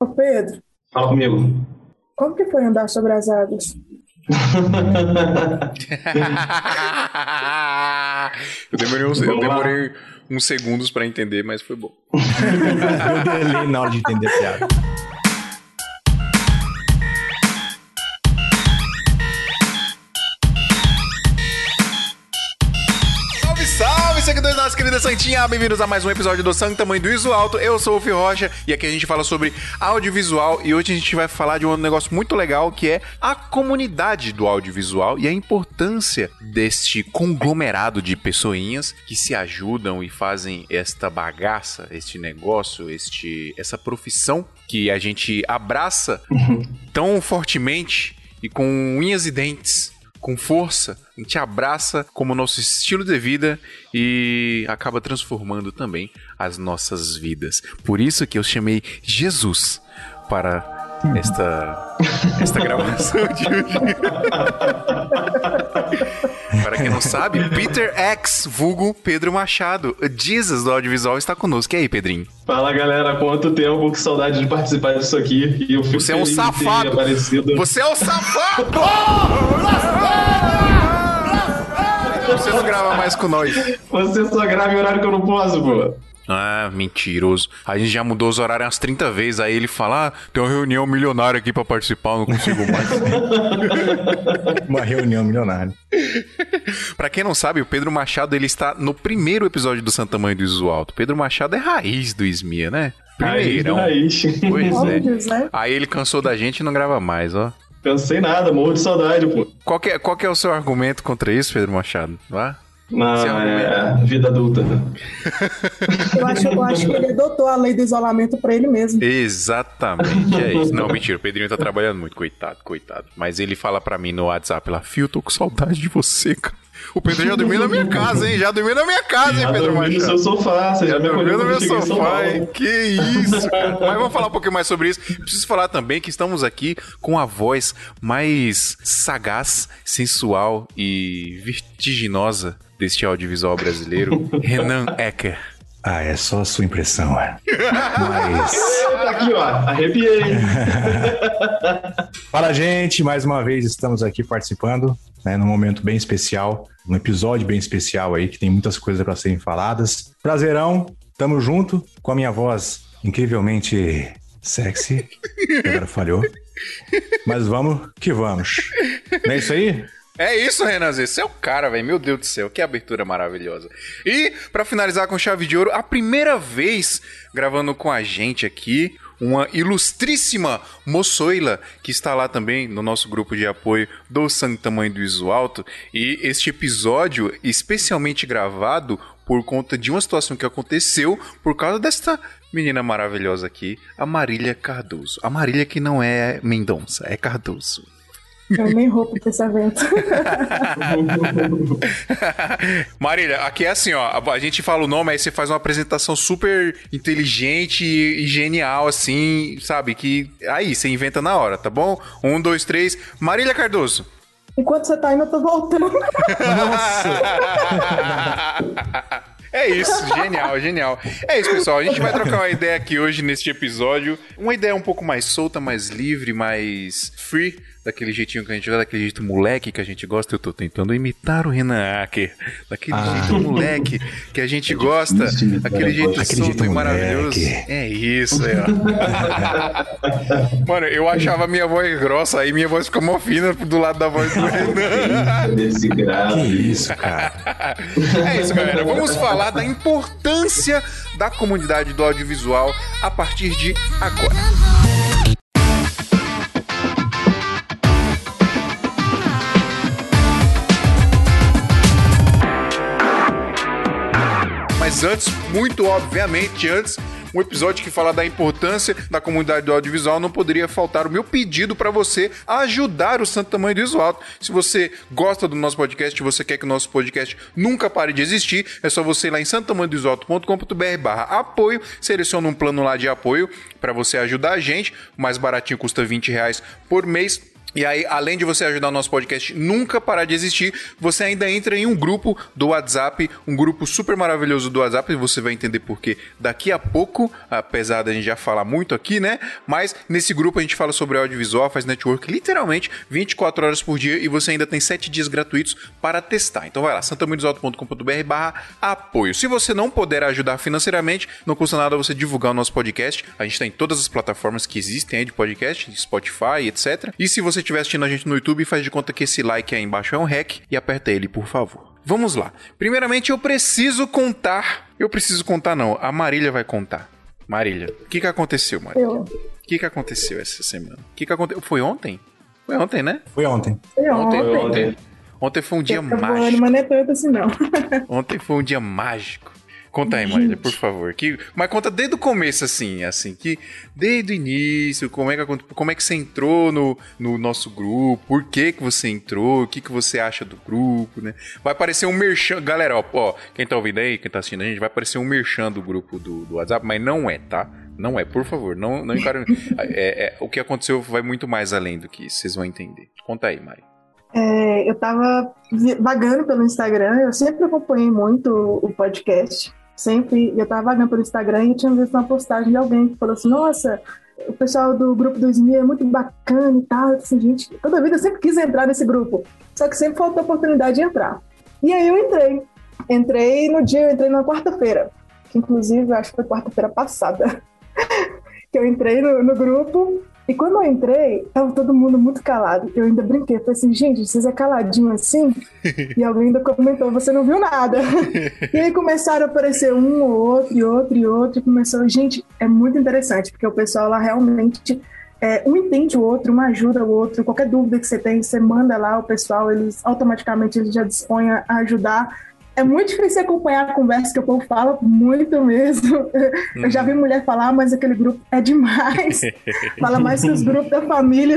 Ô Pedro, Fala comigo. como que foi andar sobre as águas? eu demorei uns, eu demorei uns segundos pra entender, mas foi bom. Eu delay na hora de entender a piada. Querida Santinha! Bem-vindos a mais um episódio do Santo Tamanho do Iso Alto. Eu sou o Fih Rocha e aqui a gente fala sobre audiovisual e hoje a gente vai falar de um negócio muito legal que é a comunidade do audiovisual e a importância deste conglomerado de pessoinhas que se ajudam e fazem esta bagaça, este negócio, este essa profissão que a gente abraça tão fortemente e com unhas e dentes com força, a gente abraça como nosso estilo de vida e acaba transformando também as nossas vidas. Por isso que eu chamei Jesus para esta, esta gravação de hoje. para quem não sabe, Peter X, vulgo Pedro Machado, Jesus do audiovisual, está conosco. E aí, Pedrinho? Fala galera, quanto tempo, que saudade de participar disso aqui. E eu fico Você é um safado! Você é um safado! Você não grava mais com nós. Você só grava em horário que eu não posso, pô. Ah, mentiroso. A gente já mudou os horários umas 30 vezes. Aí ele fala: ah, tem uma reunião milionária aqui pra participar, eu não consigo mais. Uma reunião milionária. pra quem não sabe, o Pedro Machado ele está no primeiro episódio do Santa Mãe do Iso Alto. Pedro Machado é raiz do Esmia, né? Primeirão. Raiz, raiz. Pois é. Né? Aí ele cansou da gente e não grava mais, ó. Pensei nada, morro de saudade, pô. Qual que, é, qual que é o seu argumento contra isso, Pedro Machado? Vá. Na Esse é, vida adulta. Eu acho, eu acho que ele adotou a lei do isolamento pra ele mesmo. Exatamente, é isso. Não, mentira, o Pedrinho tá trabalhando muito, coitado, coitado. Mas ele fala pra mim no WhatsApp lá, Fio, tô com saudade de você, cara. O Pedro já dormiu na minha casa, hein? Já dormiu na minha casa, hein, Já Pedro dormi no seu Machado? sofá, você já me acolheu no meu sofá, hein? Que isso, cara. Mas vamos falar um pouquinho mais sobre isso. Preciso falar também que estamos aqui com a voz mais sagaz, sensual e vertiginosa deste audiovisual brasileiro, Renan Ecker. Ah, é só a sua impressão. é. Mas. Tá aqui, ó, arrepiei. Fala, gente. Mais uma vez estamos aqui participando, né, num momento bem especial, um episódio bem especial aí, que tem muitas coisas para serem faladas. Prazerão, tamo junto com a minha voz incrivelmente sexy. Agora falhou. Mas vamos que vamos. Não é isso aí? É isso, Renan Zé. Você é o cara, velho. Meu Deus do céu, que abertura maravilhosa. E, pra finalizar com chave de ouro, a primeira vez gravando com a gente aqui, uma ilustríssima moçoila que está lá também no nosso grupo de apoio do Santo Tamanho do Iso Alto. E este episódio, especialmente gravado por conta de uma situação que aconteceu por causa desta menina maravilhosa aqui, a Marília Cardoso. A Marília que não é Mendonça, é Cardoso. Eu roupa pra esse evento. Marília, aqui é assim, ó. A gente fala o nome, aí você faz uma apresentação super inteligente e genial, assim, sabe? Que aí você inventa na hora, tá bom? Um, dois, três. Marília Cardoso. Enquanto você tá indo, eu tô voltando. É isso, genial, genial. É isso, pessoal. A gente vai trocar uma ideia aqui hoje neste episódio. Uma ideia um pouco mais solta, mais livre, mais free. Daquele jeitinho que a gente gosta, daquele jeito moleque que a gente gosta. Eu tô tentando imitar o Renan Acker. Daquele Ah. jeito moleque que a gente gosta. difícil imitar Aquele jeito. Aquele solto jeito e maravilhoso. É isso, é. ó. Mano, eu achava minha voz grossa, aí minha voz fica mó fina do lado da voz do Renan. Desse Que isso, cara. É isso, galera. Vamos falar da importância da comunidade do audiovisual a partir de agora. Mas antes, muito obviamente, antes, um episódio que fala da importância da comunidade do audiovisual, não poderia faltar o meu pedido para você ajudar o Santo Tamanho do Iso Alto. Se você gosta do nosso podcast, você quer que o nosso podcast nunca pare de existir, é só você ir lá em santamanhodoisoalto.com.br barra apoio, seleciona um plano lá de apoio para você ajudar a gente, o mais baratinho custa 20 reais por mês, E aí, além de você ajudar o nosso podcast nunca parar de existir, você ainda entra em um grupo do WhatsApp, um grupo super maravilhoso do WhatsApp, e você vai entender por quê daqui a pouco, apesar da gente já falar muito aqui, né? Mas nesse grupo a gente fala sobre audiovisual, faz network literalmente 24 horas por dia e você ainda tem 7 dias gratuitos para testar. Então vai lá, santamuindosalto.com.br barra apoio. Se você não puder ajudar financeiramente, não custa nada você divulgar o nosso podcast. A gente está em todas as plataformas que existem aí de podcast, Spotify, etc. E se você estiver assistindo a gente no YouTube, faz de conta que esse like aí embaixo é um hack e aperta ele, por favor. Vamos lá. Primeiramente, eu preciso contar. Eu preciso contar, não. A Marília vai contar. Marília, o que, que aconteceu, Marília? O que, que aconteceu essa semana? O que, que aconteceu? Foi ontem? Foi ontem, né? Foi ontem. Foi ontem. Foi ontem. Ontem foi um dia mágico. Mas não é tanto assim, não. Ontem foi um dia mágico. Conta aí, Marília, por favor. Que, mas conta desde o começo, assim, assim, que desde o início, como é que, como é que você entrou no, no nosso grupo, por que que você entrou, o que que você acha do grupo, né? Vai aparecer um merchan, galera, ó, ó, quem tá ouvindo aí, quem tá assistindo a gente, vai aparecer um merchan do grupo do, do WhatsApp, mas não é, tá? Não é, por favor, não, não encarem. é, é, o que aconteceu vai muito mais além do que isso, vocês vão entender. Conta aí, Mari. É, eu tava vi- vagando pelo Instagram, eu sempre acompanhei muito o podcast, sempre, eu tava vagando pelo Instagram e tinha visto uma postagem de alguém que falou assim, nossa, o pessoal do grupo do SMI é muito bacana e tal, eu assim, gente, toda vida eu sempre quis entrar nesse grupo, só que sempre faltou a oportunidade de entrar. E aí eu entrei, entrei no dia, eu entrei na quarta-feira, que inclusive acho que foi quarta-feira passada, que eu entrei no, no grupo e quando eu entrei, tava todo mundo muito calado. Eu ainda brinquei, falei assim, gente, vocês é caladinho assim? e alguém ainda comentou, você não viu nada. e aí começaram a aparecer um ou outro, e outro, e outro, e começou, gente, é muito interessante, porque o pessoal lá realmente, é, um entende o outro, um ajuda o outro, qualquer dúvida que você tem, você manda lá, o pessoal, eles automaticamente eles já dispõem a ajudar. É muito difícil acompanhar a conversa que o povo fala, muito mesmo. Eu já vi mulher falar, mas aquele grupo é demais. Fala mais que os grupos da família.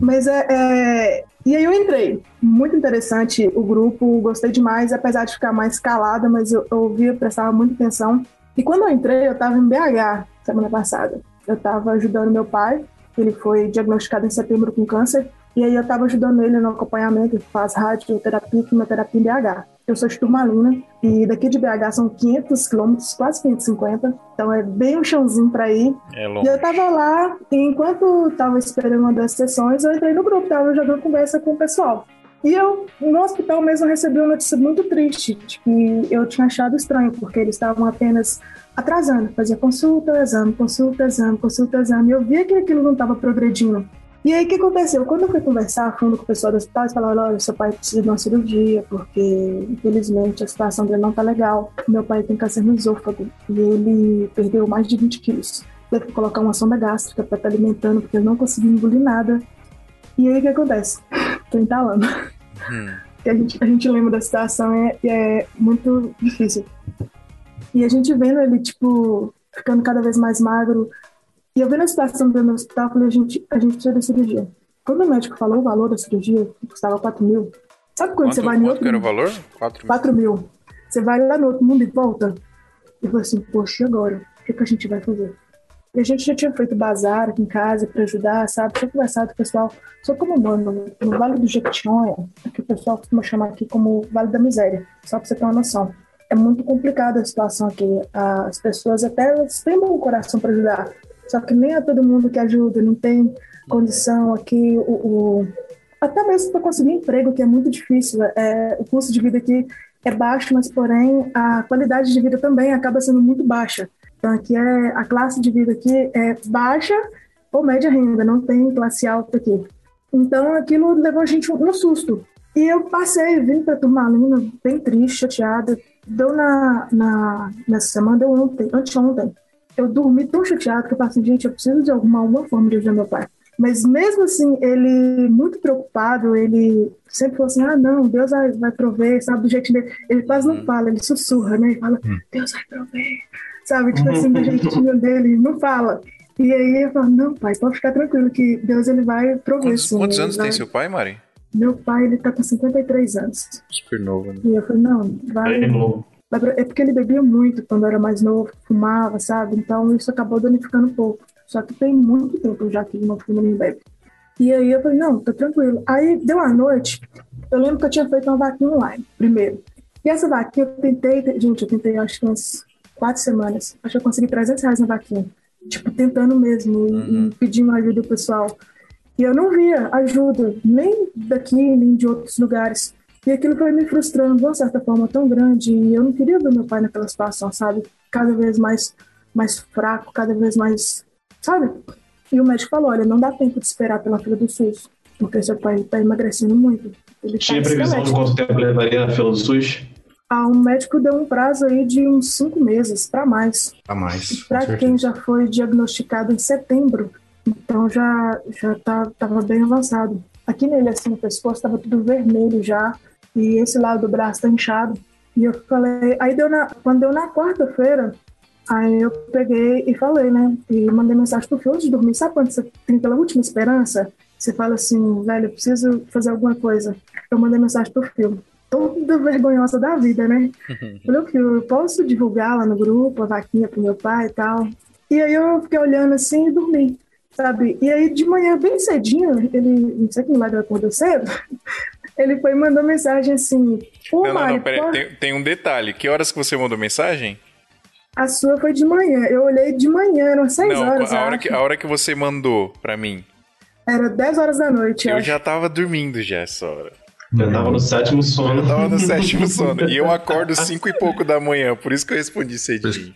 mas é, é, E aí eu entrei. Muito interessante o grupo, gostei demais, apesar de ficar mais calada, mas eu, eu ouvia, prestava muita atenção. E quando eu entrei, eu estava em BH semana passada. Eu estava ajudando meu pai, ele foi diagnosticado em setembro com câncer, e aí eu estava ajudando ele no acompanhamento, faz radioterapia e quimioterapia em BH. Eu sou de Turmalina e daqui de BH são 500 quilômetros, quase 550, então é bem um chãozinho para ir. É E eu tava lá, e enquanto tava esperando uma das sessões, eu entrei no grupo, tava jogando conversa com o pessoal. E eu, no hospital mesmo, recebi uma notícia muito triste, de que eu tinha achado estranho, porque eles estavam apenas atrasando, fazia consulta, exame, consulta, exame, consulta, exame, eu via que aquilo não estava progredindo. E aí, o que aconteceu? Quando eu fui conversar a fundo com o pessoal do hospital, eles falaram, olha, seu pai precisa de uma cirurgia, porque, infelizmente, a situação dele não tá legal. Meu pai tem câncer no esôfago, e ele perdeu mais de 20 quilos. Teve que colocar uma sonda gástrica para estar alimentando, porque eu não conseguia engolir nada. E aí, o que acontece? Tô entalando. Hum. A gente, a gente lembra da situação e é, e é muito difícil. E a gente vendo ele, tipo, ficando cada vez mais magro. E eu vendo a situação dele no hospital, falei, a gente, a gente precisa da cirurgia. Quando o médico falou o valor da cirurgia, custava 4 mil. Sabe quando Quanto, você vai quanto outro que era o valor? 4 mil. 4 mil. Você vai lá no outro mundo e volta. E falou assim, poxa, e agora? O que, que a gente vai fazer? E a gente já tinha feito bazar aqui em casa para ajudar, sabe? Tinha conversado com o pessoal. Só como mano, no Vale do Jequitinhonha, que o pessoal costuma chamar aqui como Vale da Miséria, só para você ter uma noção. É muito complicada a situação aqui. As pessoas até elas têm bom coração para ajudar, só que nem é todo mundo que ajuda, não tem condição aqui. O, o... Até mesmo para conseguir emprego, que é muito difícil. É, o custo de vida aqui é baixo, mas porém a qualidade de vida também acaba sendo muito baixa. Então aqui é a classe de vida aqui é baixa ou média renda, não tem classe alta aqui. Então aquilo levou a gente um, um susto. E eu passei, vim para Turmalina bem triste, chateada. Deu na, na, nessa semana, deu ontem, anteontem. Eu dormi tão chateada que eu falei assim, gente, eu preciso de alguma, alguma forma de ajudar meu pai. Mas mesmo assim, ele muito preocupado, ele sempre falou assim, ah, não, Deus vai, vai prover, sabe, do jeito dele. Ele quase não fala, ele sussurra, né? Ele fala, Deus vai prover, sabe? Tipo assim, do jeitinho dele, não fala. E aí eu falo, não, pai, pode ficar tranquilo que Deus, ele vai prover, Quantos, sim. quantos anos vai... tem seu pai, Mari? Meu pai, ele tá com 53 anos. Super novo, né? E eu falei, não, vai... Bem novo. É porque ele bebia muito quando era mais novo, fumava, sabe? Então isso acabou danificando um pouco. Só que tem muito tempo já que meu filho não bebe. E aí eu falei, não, tá tranquilo. Aí deu a noite, eu lembro que eu tinha feito uma vaquinha online, primeiro. E essa vaquinha eu tentei, gente, eu tentei acho que umas quatro semanas. Acho que eu consegui 300 reais na vaquinha. Tipo, tentando mesmo uhum. e pedindo ajuda do pessoal. E eu não via ajuda, nem daqui, nem de outros lugares. E aquilo foi me frustrando de uma certa forma tão grande. E eu não queria ver meu pai naquela situação, sabe? Cada vez mais, mais fraco, cada vez mais. Sabe? E o médico falou: olha, não dá tempo de esperar pela fila do SUS, porque seu pai está emagrecendo muito. Ele tá Tinha tá previsão de quanto tempo levaria na fila do SUS? Ah, o médico deu um prazo aí de uns cinco meses para mais. Para mais. Para quem já foi diagnosticado em setembro, então já já tá, tava bem avançado. Aqui nele assim no pescoço estava tudo vermelho já e esse lado do braço tá inchado. E eu falei, aí deu na, quando deu na quarta-feira, Aí eu peguei e falei, né? E mandei mensagem pro filho antes de dormir. Sabe quando você tem aquela última esperança? Você fala assim, velho, eu preciso fazer alguma coisa. Eu mandei mensagem pro filho. Toda vergonhosa da vida, né? Falei, filho, eu posso divulgar lá no grupo a vaquinha pro meu pai e tal. E aí eu fiquei olhando assim e dormi, sabe? E aí de manhã, bem cedinho, ele, não sei que milagre acordou cedo, ele foi e mandou mensagem assim. Não, não, não, peraí, tem, tem um detalhe. Que horas que você mandou mensagem? A sua foi de manhã. Eu olhei de manhã, eram 6 Não, horas. A hora, que, a hora que você mandou pra mim. Era 10 horas da noite. Eu acho. já tava dormindo já essa hora. Eu tava no sétimo sono. Eu tava no sétimo sono. e eu acordo 5 e pouco da manhã, por isso que eu respondi cedinho.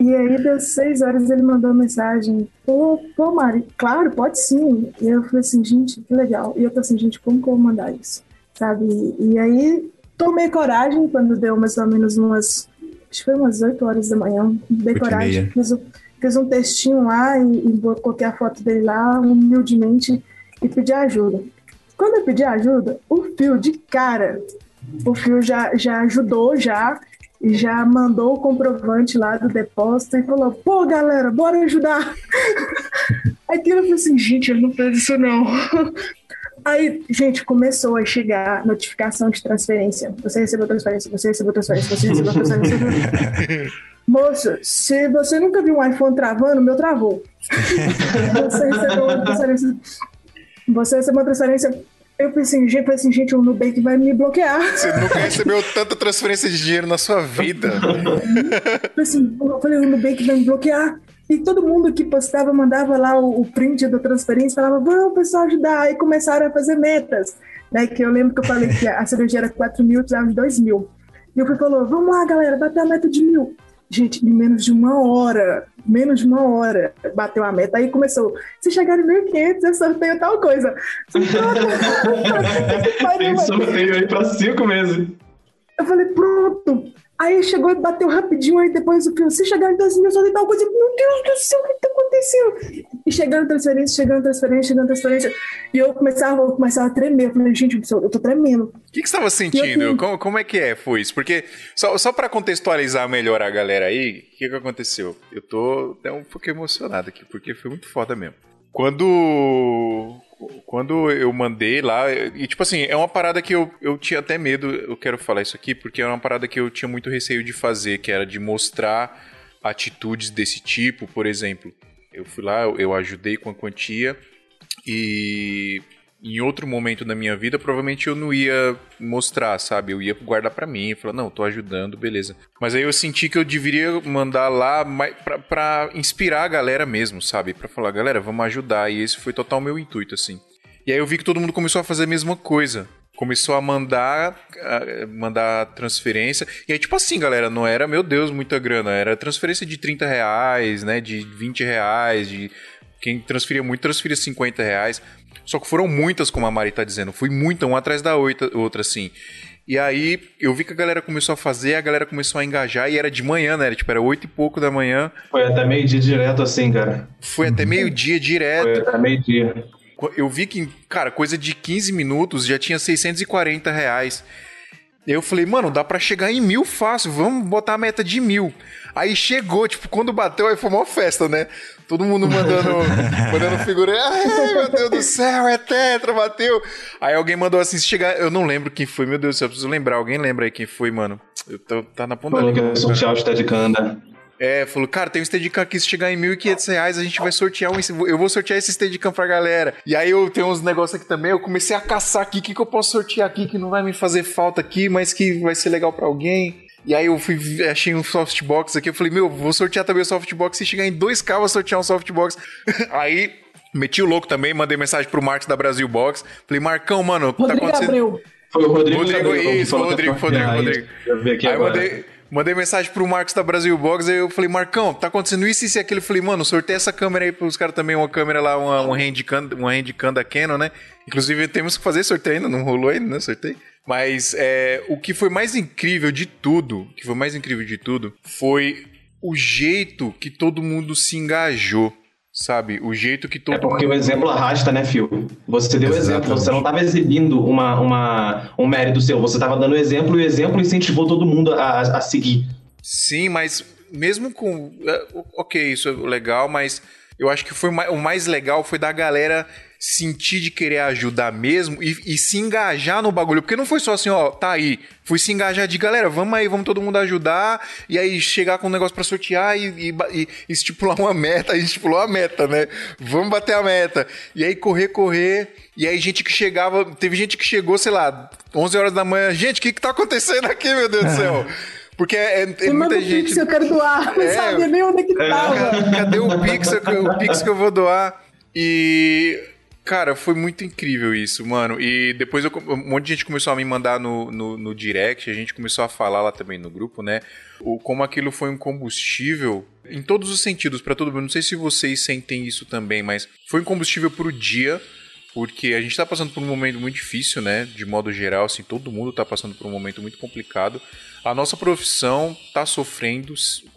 E aí, das 6 horas, ele mandou mensagem. Pô, pô, Mari, claro, pode sim. E eu falei assim, gente, que legal. E eu tô assim, gente, como que eu vou mandar isso? Sabe? E aí, tomei coragem quando deu mais ou menos umas acho que foi umas 8 horas da manhã, dei coragem, fiz, fiz, um textinho lá e, e coloquei a foto dele lá, humildemente, e pedi ajuda. Quando eu pedi ajuda, o Fio, de cara, o Fio já, já ajudou, já, já mandou o comprovante lá do depósito e falou: pô, galera, bora ajudar. Aquilo eu falei assim: gente, ele não fez isso não. Aí, gente, começou a chegar notificação de transferência. Você recebeu transferência, você recebeu transferência, você recebeu transferência. Moço, se você nunca viu um iPhone travando, meu travou. você recebeu uma transferência. Você recebeu uma transferência. Eu pensei, gente, falei assim, gente, o Nubank vai me bloquear. Você nunca recebeu tanta transferência de dinheiro na sua vida. eu, assim, eu falei, o Nubank vai me bloquear. E todo mundo que postava mandava lá o, o print da transferência, falava, vamos pessoal ajudar. Aí começaram a fazer metas, né? Que eu lembro que eu falei que a cirurgia era 4 mil, precisava de 2 mil. E eu fui falou, vamos lá, galera, bater a meta de mil. Gente, em menos de uma hora, menos de uma hora, bateu a meta. Aí começou, se chegar em 1.500, eu sorteio tal coisa. Tem sorteio aí para cinco meses. Eu falei, pronto, Aí chegou e bateu rapidinho, aí depois o filme, se chegar em 2 mil, só tal coisa, meu Deus do céu, o que tá acontecendo? E chegando transferência, chegando transferência, chegando transferência. E eu começava, eu começava a tremer. Eu falei, gente, eu tô tremendo. O que, que você estava sentindo? Eu, como, como é que é, foi isso? Porque, só, só para contextualizar melhor a galera aí, o que, que aconteceu? Eu tô até um pouco emocionado aqui, porque foi muito foda mesmo. Quando quando eu mandei lá, e tipo assim, é uma parada que eu, eu tinha até medo, eu quero falar isso aqui, porque é uma parada que eu tinha muito receio de fazer, que era de mostrar atitudes desse tipo, por exemplo. Eu fui lá, eu ajudei com a quantia e em outro momento da minha vida, provavelmente eu não ia mostrar, sabe? Eu ia guardar para mim, falar, não, tô ajudando, beleza. Mas aí eu senti que eu deveria mandar lá pra, pra inspirar a galera mesmo, sabe? Pra falar, galera, vamos ajudar. E esse foi total meu intuito, assim. E aí eu vi que todo mundo começou a fazer a mesma coisa. Começou a mandar, a mandar transferência. E aí, tipo assim, galera, não era, meu Deus, muita grana. Era transferência de 30 reais, né? De 20 reais, de quem transferia muito transferia 50 reais. Só que foram muitas, como a Mari tá dizendo. Foi muita, uma atrás da outra, assim. E aí eu vi que a galera começou a fazer, a galera começou a engajar e era de manhã, né? Era, tipo, era oito e pouco da manhã. Foi até meio-dia direto assim, cara. Foi até meio-dia direto. Foi até meio-dia. Eu vi que, cara, coisa de 15 minutos já tinha 640 reais. Eu falei, mano, dá para chegar em mil fácil, vamos botar a meta de mil. Aí chegou, tipo, quando bateu, aí foi uma festa, né? Todo mundo mandando, mandando figura. Ai, meu Deus do céu, é tetra, bateu. Aí alguém mandou assim, se chegar. Eu não lembro quem foi, meu Deus do céu, eu preciso lembrar. Alguém lembra aí quem foi, mano? Eu tô, tá na ponta da língua. Sortear o Steadicam, É, falou, cara, tem um Steadicam aqui, se chegar em 1.500 reais, a gente vai sortear um. Eu vou sortear esse Steadicam pra galera. E aí eu tenho uns negócios aqui também, eu comecei a caçar aqui, o que, que eu posso sortear aqui que não vai me fazer falta aqui, mas que vai ser legal pra alguém. E aí eu fui, achei um softbox aqui, eu falei, meu, vou sortear também o softbox, se chegar em 2K, eu vou sortear um softbox. aí meti o louco também, mandei mensagem pro Marcos da Brasil Box. Falei, Marcão, mano, o que tá Rodrigo acontecendo? Abreu. Foi o Rodrigo. Rodrigo, isso, que Rodrigo, ia Rodrigo, Rodrigo. aqui Aí eu agora. mandei, mandei mensagem pro Marcos da Brasil Box, aí eu falei, Marcão, tá acontecendo isso, isso e aquilo. Eu falei, mano, sorteia essa câmera aí pros caras também, uma câmera lá, uma, uma handcam, uma handcam da Canon, né? Inclusive temos que fazer sorteio ainda, não rolou ainda, né? Sorteio. Mas é, o que foi mais incrível de tudo, o que foi mais incrível de tudo, foi o jeito que todo mundo se engajou, sabe? O jeito que todo É porque o exemplo arrasta, né, Fio? Você deu Exatamente. exemplo, você não estava exibindo uma, uma, um mérito seu, você estava dando exemplo e o exemplo incentivou todo mundo a, a seguir. Sim, mas mesmo com. é, Ok, isso é legal, mas eu acho que foi o mais legal foi da galera sentir de querer ajudar mesmo e, e se engajar no bagulho. Porque não foi só assim, ó, tá aí. Fui se engajar de galera, vamos aí, vamos todo mundo ajudar. E aí chegar com um negócio pra sortear e, e, e estipular uma meta. A gente estipulou a meta, né? Vamos bater a meta. E aí correr, correr. E aí gente que chegava. Teve gente que chegou, sei lá, 11 horas da manhã. Gente, o que que tá acontecendo aqui, meu Deus do céu? Porque é, é- é muita o gente. Pix, eu quero doar. Não É. sabia nem onde é que tava. Ca- Cadê o Pix, o Pix que eu vou doar? E. Cara, foi muito incrível isso, mano. E depois eu- um monte de gente começou a me mandar no, no, no direct, a gente começou a falar lá também no grupo, né? O, como aquilo foi um combustível em todos os sentidos pra todo mundo. Não sei se vocês sentem isso também, mas foi um combustível pro dia, porque a gente tá passando por um momento muito difícil, né? De modo geral, assim, todo mundo tá passando por um momento muito complicado. A nossa profissão tá sofrendo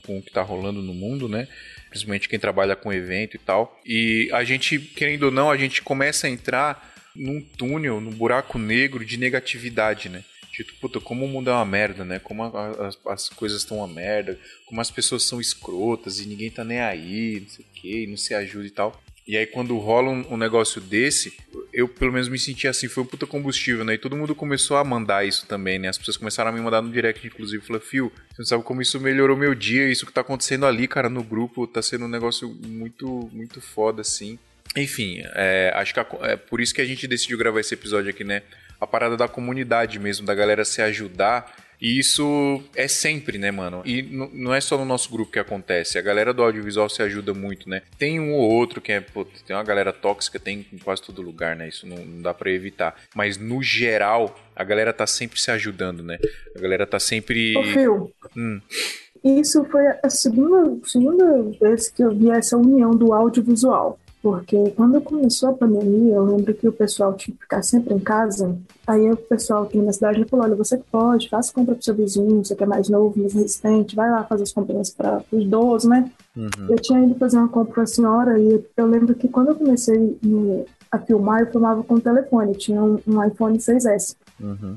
com o que tá rolando no mundo, né? Principalmente quem trabalha com evento e tal. E a gente, querendo ou não, a gente começa a entrar num túnel, num buraco negro de negatividade, né? Tipo, puta, como o mundo é uma merda, né? Como a- as, as coisas estão uma merda, como as pessoas são escrotas e ninguém tá nem aí, não sei o que, não se ajuda e tal. E aí, quando rola um, um negócio desse, eu pelo menos me senti assim, foi um puta combustível, né? E todo mundo começou a mandar isso também, né? As pessoas começaram a me mandar no direct, inclusive, falou, Fio, você não sabe como isso melhorou meu dia, isso que tá acontecendo ali, cara, no grupo, tá sendo um negócio muito, muito foda, assim. Enfim, é, acho que a é por isso que a gente decidiu gravar esse episódio aqui, né? A parada da comunidade mesmo, da galera se ajudar. E isso é sempre, né, mano? E não é só no nosso grupo que acontece. A galera do audiovisual se ajuda muito, né? Tem um ou outro que é. Pô, tem uma galera tóxica, tem em quase todo lugar, né? Isso não, não dá pra evitar. Mas no geral, a galera tá sempre se ajudando, né? A galera tá sempre. Ô, Phil, Hum. isso foi a segunda, segunda vez que eu vi essa união do audiovisual. Porque quando começou a pandemia, eu lembro que o pessoal tinha que ficar sempre em casa. Aí o pessoal aqui na cidade falou: olha, você que pode, faça compra pro seu vizinho, você que é mais novo, mais resistente, vai lá fazer as comprinhas para os idosos, né? Eu tinha ido fazer uma compra para a senhora e eu lembro que quando eu comecei a filmar, eu filmava com o telefone. Tinha um, um iPhone 6S.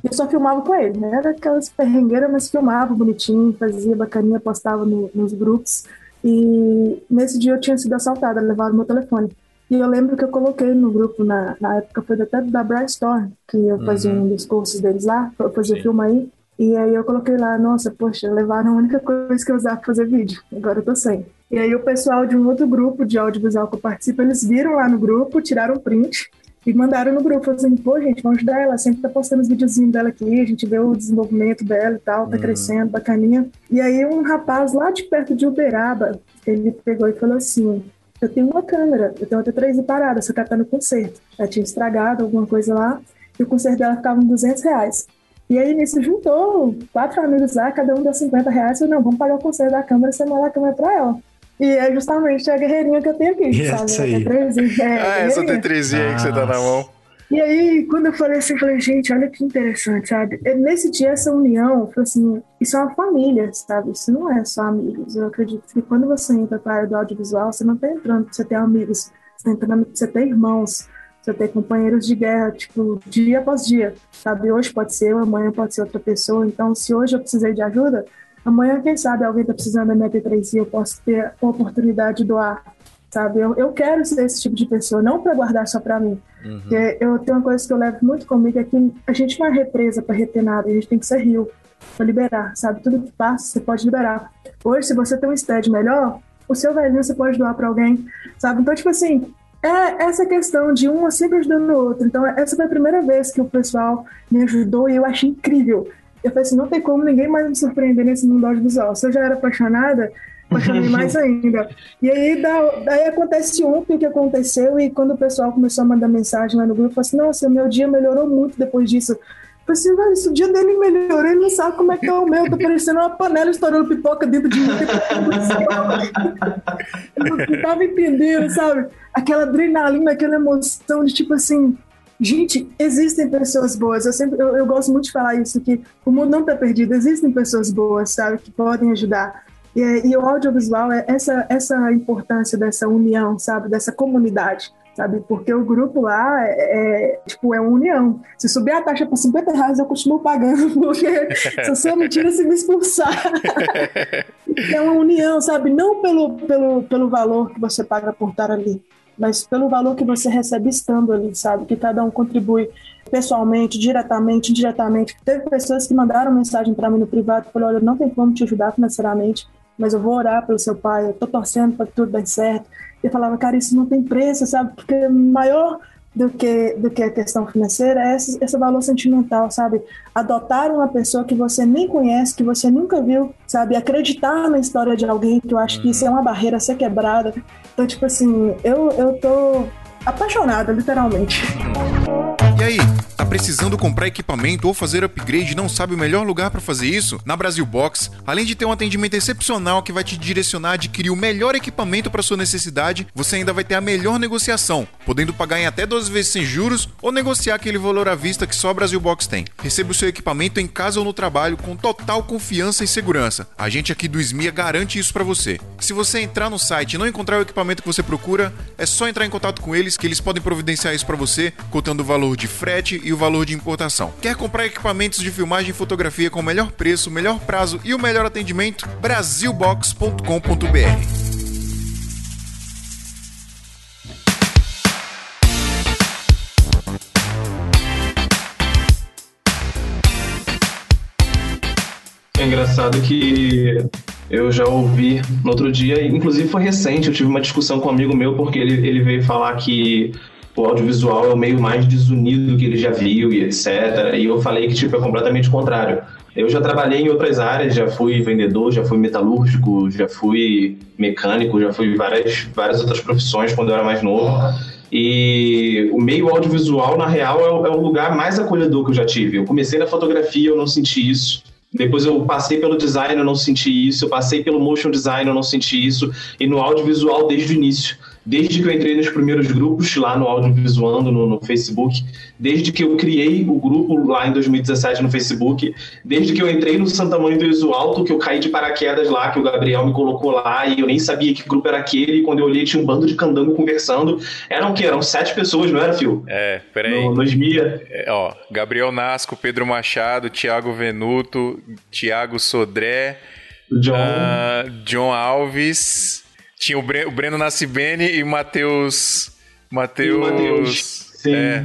Eu só filmava com ele, né? Era aquelas perrengueiras, mas filmava bonitinho, fazia bacaninha, postava no- nos grupos. E nesse dia eu tinha sido assaltada, levaram meu telefone. E eu lembro que eu coloquei no grupo, na, na época foi até da Bright Store, que eu fazia um dos cursos deles lá, eu fazia Sim. filme aí. E aí eu coloquei lá, nossa, poxa, levaram a única coisa que eu usava pra fazer vídeo. Agora eu tô sem. E aí o pessoal de um outro grupo de audiovisual que eu participo, eles viram lá no grupo, tiraram print e mandaram no grupo, assim, pô, gente, vamos ajudar ela, sempre tá postando os videozinhos dela aqui, a gente vê o desenvolvimento dela e tal, tá Uhum. crescendo, bacaninha. E aí um rapaz lá de perto de Uberaba, ele pegou e falou assim, eu tenho uma câmera, eu tenho outra 3 parada, só que ela tá no conserto. Ela tinha estragado alguma coisa lá, e o conserto dela ficava uns 200 reais. E aí nisso juntou quatro amigos lá, cada um deu 50 reais, eu não, vamos pagar o conserto da câmera, você manda a câmera pra ela. E é justamente a guerreirinha que eu tenho aqui, E sabe? essa A aí? T3, é, Ah, essa guerreirinha. T3 aí que você tá na mão. E aí, quando eu falei assim, eu falei, gente, olha que interessante, sabe? E Nesse dia, essa união, eu falei assim, isso é uma família, sabe? Isso não é só amigos. Eu acredito que quando você entra para a área do audiovisual, você não tá entrando você ter amigos, você tá entrando você ter irmãos, você ter companheiros de guerra, tipo, dia após dia, sabe? Hoje pode ser eu, amanhã pode ser outra pessoa. Então, se hoje eu precisei de ajuda, amanhã, quem sabe, alguém tá precisando da minha T3 e eu posso ter a oportunidade de doar, sabe? Eu, eu quero ser esse tipo de pessoa, não para guardar só para mim. Porque eu tenho uma coisa que eu levo muito comigo é que a gente não é represa para reter nada, a gente tem que ser rio. para liberar, sabe? Tudo que passa, você pode liberar. Hoje, se você tem um stead melhor, o seu velhinho você pode doar para alguém, sabe? Então, tipo assim, é essa questão de um sempre ajudando o outro. Então, essa foi a primeira vez que o pessoal me ajudou e eu achei incrível. Eu falei assim, não tem como ninguém mais me surpreender nesse mundo audiovisual. Se eu já era apaixonada, apaixonei mais ainda. E aí, daí acontece ontem o que aconteceu e quando o pessoal começou a mandar mensagem lá no grupo, eu falei assim, nossa, meu dia melhorou muito depois disso. Falei assim, velho, se o dia dele melhorou, ele não sabe como é que é o meu. Tô parecendo uma panela estourando pipoca dentro de mim. eu não tava entendendo, sabe? Aquela adrenalina, aquela emoção de tipo assim. Gente, existem pessoas boas. Eu sempre eu, eu gosto muito de falar isso, que o mundo não tá perdido. Existem pessoas boas, sabe, que podem ajudar. E, e o audiovisual é essa, essa importância dessa união, sabe, dessa comunidade sabe? Porque o grupo lá é, é, tipo, é uma união. Se subir a taxa para 50 reais, eu continuo pagando, porque se você me tira, se me expulsar. é uma união, sabe? Não pelo, pelo, pelo valor que você paga por estar ali, mas pelo valor que você recebe estando ali, sabe? Que cada um contribui pessoalmente, diretamente, indiretamente. Teve pessoas que mandaram mensagem para mim no privado, falaram, olha, não tem como te ajudar financeiramente, mas eu vou orar pelo seu pai, eu tô torcendo para que tudo dê certo e falava, cara, isso não tem preço, sabe? Porque maior do que, do que a questão financeira é esse, esse valor sentimental, sabe? Adotar uma pessoa que você nem conhece, que você nunca viu, sabe? Acreditar na história de alguém, que eu acho que isso é uma barreira a ser quebrada. Então, tipo assim, eu, eu tô apaixonada, literalmente. Aí, tá precisando comprar equipamento ou fazer upgrade e não sabe o melhor lugar para fazer isso? Na Brasil Box, além de ter um atendimento excepcional que vai te direcionar a adquirir o melhor equipamento para sua necessidade, você ainda vai ter a melhor negociação, podendo pagar em até 12 vezes sem juros ou negociar aquele valor à vista que só a Brasil Box tem. Receba o seu equipamento em casa ou no trabalho com total confiança e segurança. A gente aqui do SMIA garante isso para você. Se você entrar no site e não encontrar o equipamento que você procura, é só entrar em contato com eles que eles podem providenciar isso para você, contando o valor de frete e o valor de importação. Quer comprar equipamentos de filmagem e fotografia com o melhor preço, melhor prazo e o melhor atendimento? Brasilbox.com.br É engraçado que eu já ouvi no outro dia, inclusive foi recente, eu tive uma discussão com um amigo meu porque ele, ele veio falar que o audiovisual é o meio mais desunido que ele já viu e etc. E eu falei que tipo é completamente contrário. Eu já trabalhei em outras áreas, já fui vendedor, já fui metalúrgico, já fui mecânico, já fui várias várias outras profissões quando eu era mais novo. E o meio audiovisual, na real, é o, é o lugar mais acolhedor que eu já tive. Eu comecei na fotografia, eu não senti isso. Depois eu passei pelo design, eu não senti isso. Eu passei pelo motion design, eu não senti isso. E no audiovisual desde o início desde que eu entrei nos primeiros grupos lá no Audiovisuando, no, no Facebook, desde que eu criei o grupo lá em 2017 no Facebook, desde que eu entrei no Santa Mãe do Iso Alto, que eu caí de paraquedas lá, que o Gabriel me colocou lá e eu nem sabia que grupo era aquele, e quando eu olhei tinha um bando de candango conversando. Eram o quê? Eram sete pessoas, não era, Fio? É, peraí. No, no É, ó, Gabriel Nasco, Pedro Machado, Thiago Venuto, Thiago Sodré, John, uh, John Alves... Tinha o, Bre o Breno Nascibene e o Matheus. Matheus. Sim. É,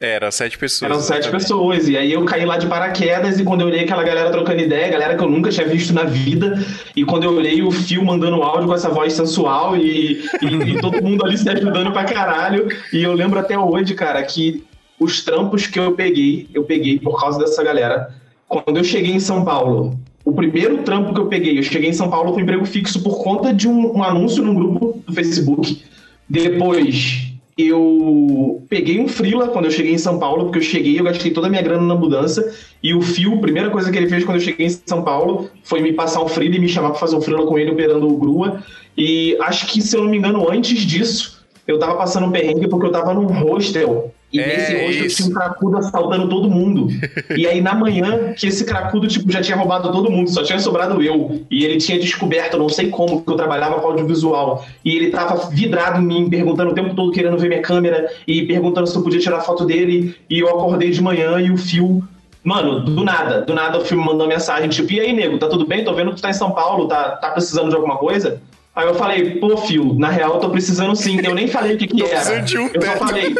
era sete pessoas. Eram sete pessoas. E aí eu caí lá de paraquedas e quando eu olhei aquela galera trocando ideia, galera que eu nunca tinha visto na vida, e quando eu olhei o Fio mandando áudio com essa voz sensual e, e, e todo mundo ali se ajudando pra caralho. E eu lembro até hoje, cara, que os trampos que eu peguei, eu peguei por causa dessa galera. Quando eu cheguei em São Paulo, o primeiro trampo que eu peguei, eu cheguei em São Paulo com emprego fixo por conta de um, um anúncio num grupo do Facebook. Depois eu peguei um freela quando eu cheguei em São Paulo, porque eu cheguei, eu gastei toda a minha grana na mudança, e o Fio, a primeira coisa que ele fez quando eu cheguei em São Paulo foi me passar um freela e me chamar para fazer um freela com ele operando o Grua. E acho que, se eu não me engano, antes disso, eu tava passando um perrengue porque eu tava num hostel e é nesse rosto tinha um cracudo assaltando todo mundo. e aí na manhã, que esse cracudo tipo, já tinha roubado todo mundo, só tinha sobrado eu. E ele tinha descoberto, não sei como, que eu trabalhava com audiovisual. E ele tava vidrado em mim, perguntando o tempo todo, querendo ver minha câmera, e perguntando se eu podia tirar foto dele. E eu acordei de manhã e o fio. Mano, do nada, do nada o filme mandou mensagem, tipo, e aí, nego, tá tudo bem? Tô vendo que tu tá em São Paulo, tá, tá precisando de alguma coisa? Aí eu falei, pô, Fio, na real eu tô precisando sim. Eu nem falei o que que era. Eu só falei,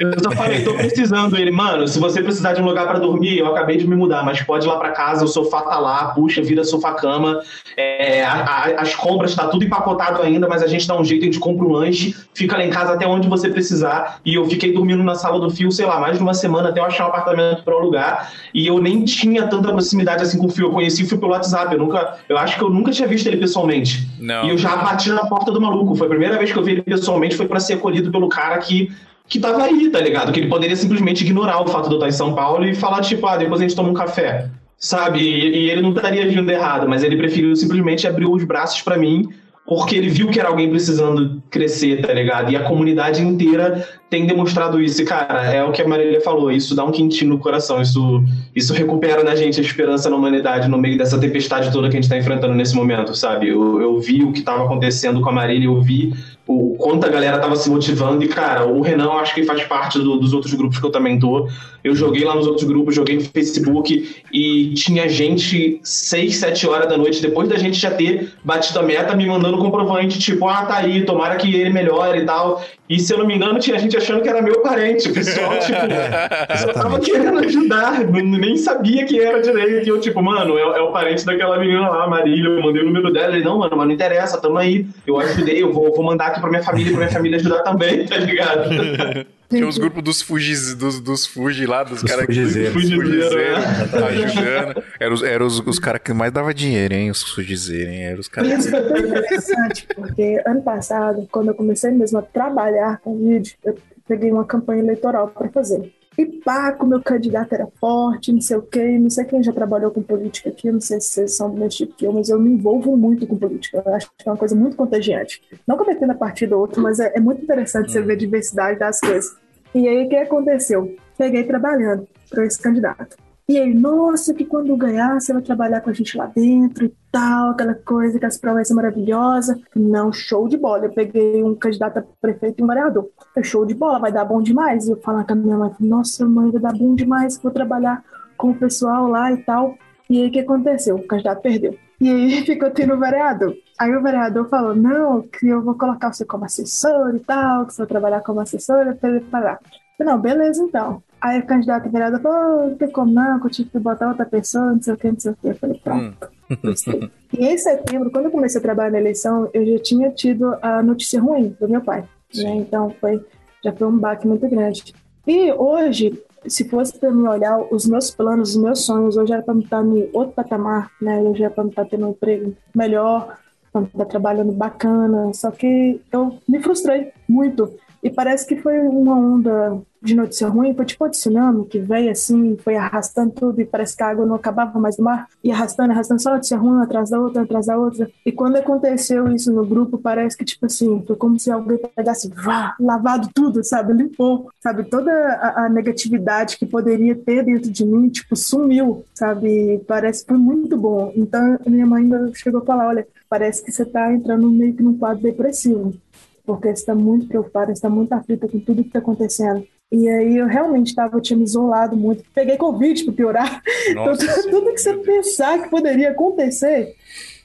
Eu só falei, tô precisando. Ele, mano, se você precisar de um lugar para dormir, eu acabei de me mudar, mas pode ir lá para casa, o sofá tá lá, puxa, vira sofá-cama. É, as compras tá tudo empacotado ainda, mas a gente dá um jeito, a gente compra um lanche, fica lá em casa até onde você precisar. E eu fiquei dormindo na sala do fio, sei lá, mais de uma semana até eu achar um apartamento para alugar. E eu nem tinha tanta proximidade assim com o fio. Eu conheci o fio pelo WhatsApp. Eu nunca, eu acho que eu nunca tinha visto ele pessoalmente. Não. E eu já bati na porta do maluco. Foi a primeira vez que eu vi ele pessoalmente, foi para ser acolhido pelo cara que que tava aí, tá ligado? Que ele poderia simplesmente ignorar o fato de eu estar em São Paulo e falar, tipo, ah, depois a gente toma um café, sabe? E, e ele não estaria vindo errado, mas ele preferiu simplesmente abrir os braços para mim porque ele viu que era alguém precisando crescer, tá ligado? E a comunidade inteira tem demonstrado isso. E, cara, é o que a Marília falou, isso dá um quentinho no coração, isso, isso recupera na gente a esperança na humanidade no meio dessa tempestade toda que a gente tá enfrentando nesse momento, sabe? Eu, eu vi o que estava acontecendo com a Marília, eu vi o quanto a galera tava se motivando. E, cara, o Renan, eu acho que faz parte do, dos outros grupos que eu também tô. Eu joguei lá nos outros grupos, joguei no Facebook e tinha gente 6, 7 horas da noite, depois da gente já ter batido a meta, me mandando comprovante, tipo, ah, tá aí, tomara que ele melhore e tal. E se eu não me engano, tinha gente achando que era meu parente. O pessoal, tipo, só tava querendo ajudar, nem sabia que era direito. E eu, tipo, mano, é, é, o parente daquela menina lá, Marília. Eu mandei o número dela. Ele, não, mano, mas não interessa, tamo aí. Eu ajudei, eu vou, vou mandar aqui pra minha família, pra minha família ajudar também, tá ligado? Tinha os grupos dos Fugis, dos, dos Fugi lá, dos caras que fugizeiros, tá ajudando. Eram os, era os, os caras que mais dava dinheiro, hein? Os fugizeiros, hein? Eram os caras. Isso foi interessante, porque ano passado, quando eu comecei mesmo a trabalhar com vídeo, eu peguei uma campanha eleitoral para fazer. E pá, como meu candidato era forte, não sei o quê, não sei quem já trabalhou com política aqui, não sei se vocês são do mesmo tipo que eu, mas eu me envolvo muito com política. Eu acho que é uma coisa muito contagiante. Não cometendo a partida ou outro, mas é, é muito interessante você ver a diversidade das coisas. E aí o que aconteceu? Peguei trabalhando para esse candidato. E ele, nossa, que quando ganhar você vai trabalhar com a gente lá dentro e tal, aquela coisa, que as promessas maravilhosas. Não, show de bola. Eu peguei um candidato a prefeito e um vereador. É show de bola, vai dar bom demais. E eu falar com a minha mãe, nossa, mãe, vai dar bom demais, vou trabalhar com o pessoal lá e tal. E aí o que aconteceu? O candidato perdeu. E aí ficou tendo o vereador. Aí o vereador falou: não, que eu vou colocar você como assessor e tal, que você vai trabalhar como assessora para ele parar. Não, beleza então. Aí o candidato vereador falou: não tem como não, que eu tive que botar outra pessoa, não sei o que, não sei o que. Eu falei: pronto. Hum. e em setembro, quando eu comecei a trabalhar na eleição, eu já tinha tido a notícia ruim do meu pai. Né? Então foi, já foi um baque muito grande. E hoje, se fosse para me olhar os meus planos, os meus sonhos, hoje era para me estar em outro patamar, né? Hoje era para estar tendo um emprego melhor, para estar trabalhando bacana. Só que eu me frustrei muito. E parece que foi uma onda de notícia ruim, foi tipo um tsunami que veio assim, foi arrastando tudo e parece que a água não acabava mais no mar, e arrastando, arrastando só notícia ruim atrás da outra, atrás da outra. E quando aconteceu isso no grupo, parece que tipo assim, foi como se alguém pegasse, vá, lavado tudo, sabe, limpou, sabe, toda a, a negatividade que poderia ter dentro de mim, tipo, sumiu, sabe, parece que foi muito bom. Então minha mãe ainda chegou a falar, olha, parece que você tá entrando meio que num quadro depressivo porque você está muito preocupada, está muito aflita com tudo que está acontecendo. E aí eu realmente estava, tinha me isolado muito. Peguei Covid para piorar. Nossa, então, tudo que você pensar que poderia acontecer,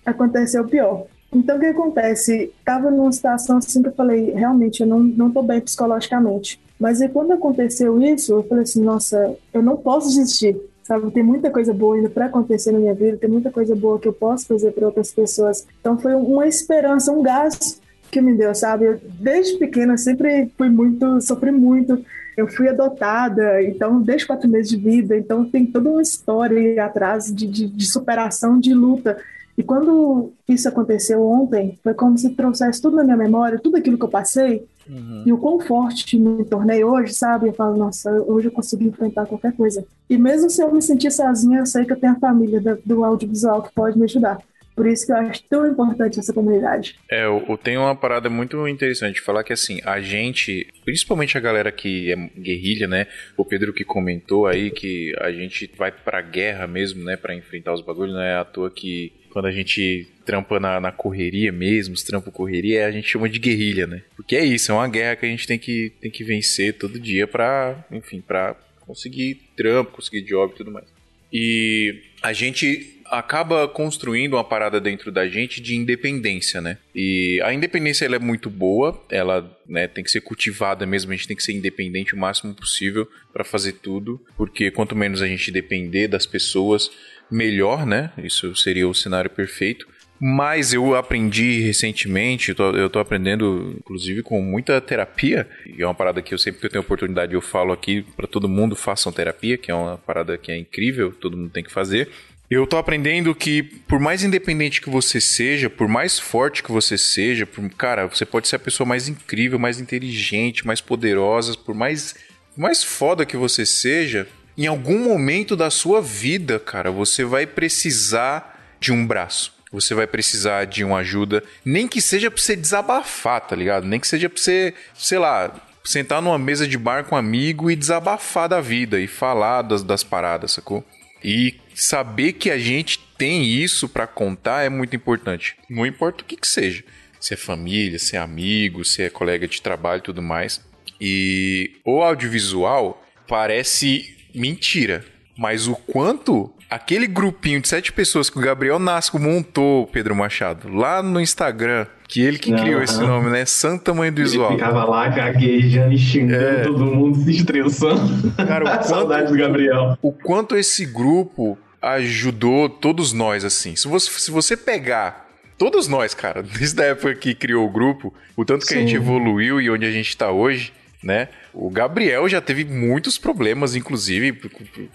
aconteceu pior. Então, o que acontece? Estava numa situação assim que eu falei, realmente, eu não, não tô bem psicologicamente. Mas aí, quando aconteceu isso, eu falei assim, nossa, eu não posso desistir, sabe? Tem muita coisa boa ainda para acontecer na minha vida, tem muita coisa boa que eu posso fazer para outras pessoas. Então, foi uma esperança, um gás que me deu, sabe? Eu, desde pequena sempre fui muito, sofri muito. Eu fui adotada, então, desde quatro meses de vida, então tem toda uma história atrás de, de, de superação, de luta. E quando isso aconteceu ontem, foi como se trouxesse tudo na minha memória, tudo aquilo que eu passei, uhum. e o quão forte me tornei hoje, sabe? Eu falo, nossa, hoje eu consegui enfrentar qualquer coisa. E mesmo se eu me sentir sozinha, eu sei que eu tenho a família do, do audiovisual que pode me ajudar. Por isso que eu acho tão importante essa comunidade. É, eu, tenho uma parada muito interessante falar que assim, a gente, principalmente a galera que é guerrilha, né? O Pedro que comentou aí que a gente vai pra guerra mesmo, né? Pra enfrentar os bagulhos, não é à toa que quando a gente trampa na, na correria mesmo, os trampos correria, a gente chama de guerrilha, né? Porque é isso, é uma guerra que a gente tem que, tem que vencer todo dia pra, enfim, pra conseguir trampo, conseguir job e tudo mais. E a gente acaba construindo uma parada dentro da gente de independência, né? E a independência ela é muito boa, ela né, tem que ser cultivada mesmo, a gente tem que ser independente o máximo possível para fazer tudo, porque quanto menos a gente depender das pessoas, melhor, né? Isso seria o cenário perfeito. Mas eu aprendi recentemente, eu estou aprendendo, inclusive, com muita terapia, e é uma parada que eu sempre que eu tenho oportunidade eu falo aqui para todo mundo, façam terapia, que é uma parada que é incrível, todo mundo tem que fazer. Eu tô aprendendo que, por mais independente que você seja, por mais forte que você seja, por, cara, você pode ser a pessoa mais incrível, mais inteligente, mais poderosa, por mais, mais foda que você seja, em algum momento da sua vida, cara, você vai precisar de um braço você vai precisar de uma ajuda, nem que seja pra você desabafar, tá ligado? Nem que seja pra você, sei lá, sentar numa mesa de bar com um amigo e desabafar da vida e falar das, das paradas, sacou? E saber que a gente tem isso para contar é muito importante. Não importa o que que seja. Se é família, se é amigo, se é colega de trabalho e tudo mais. E o audiovisual parece mentira, mas o quanto aquele grupinho de sete pessoas que o Gabriel Nasco montou, Pedro Machado, lá no Instagram, que ele que criou esse nome, né? Santa Mãe do Visual. Ele ficava lá gaguejando e xingando é. todo mundo, se estressando. Cara, o quanto, saudade do Gabriel. O quanto esse grupo ajudou todos nós, assim. Se você, se você pegar todos nós, cara, desde a época que criou o grupo, o tanto que Sim. a gente evoluiu e onde a gente está hoje, né? O Gabriel já teve muitos problemas, inclusive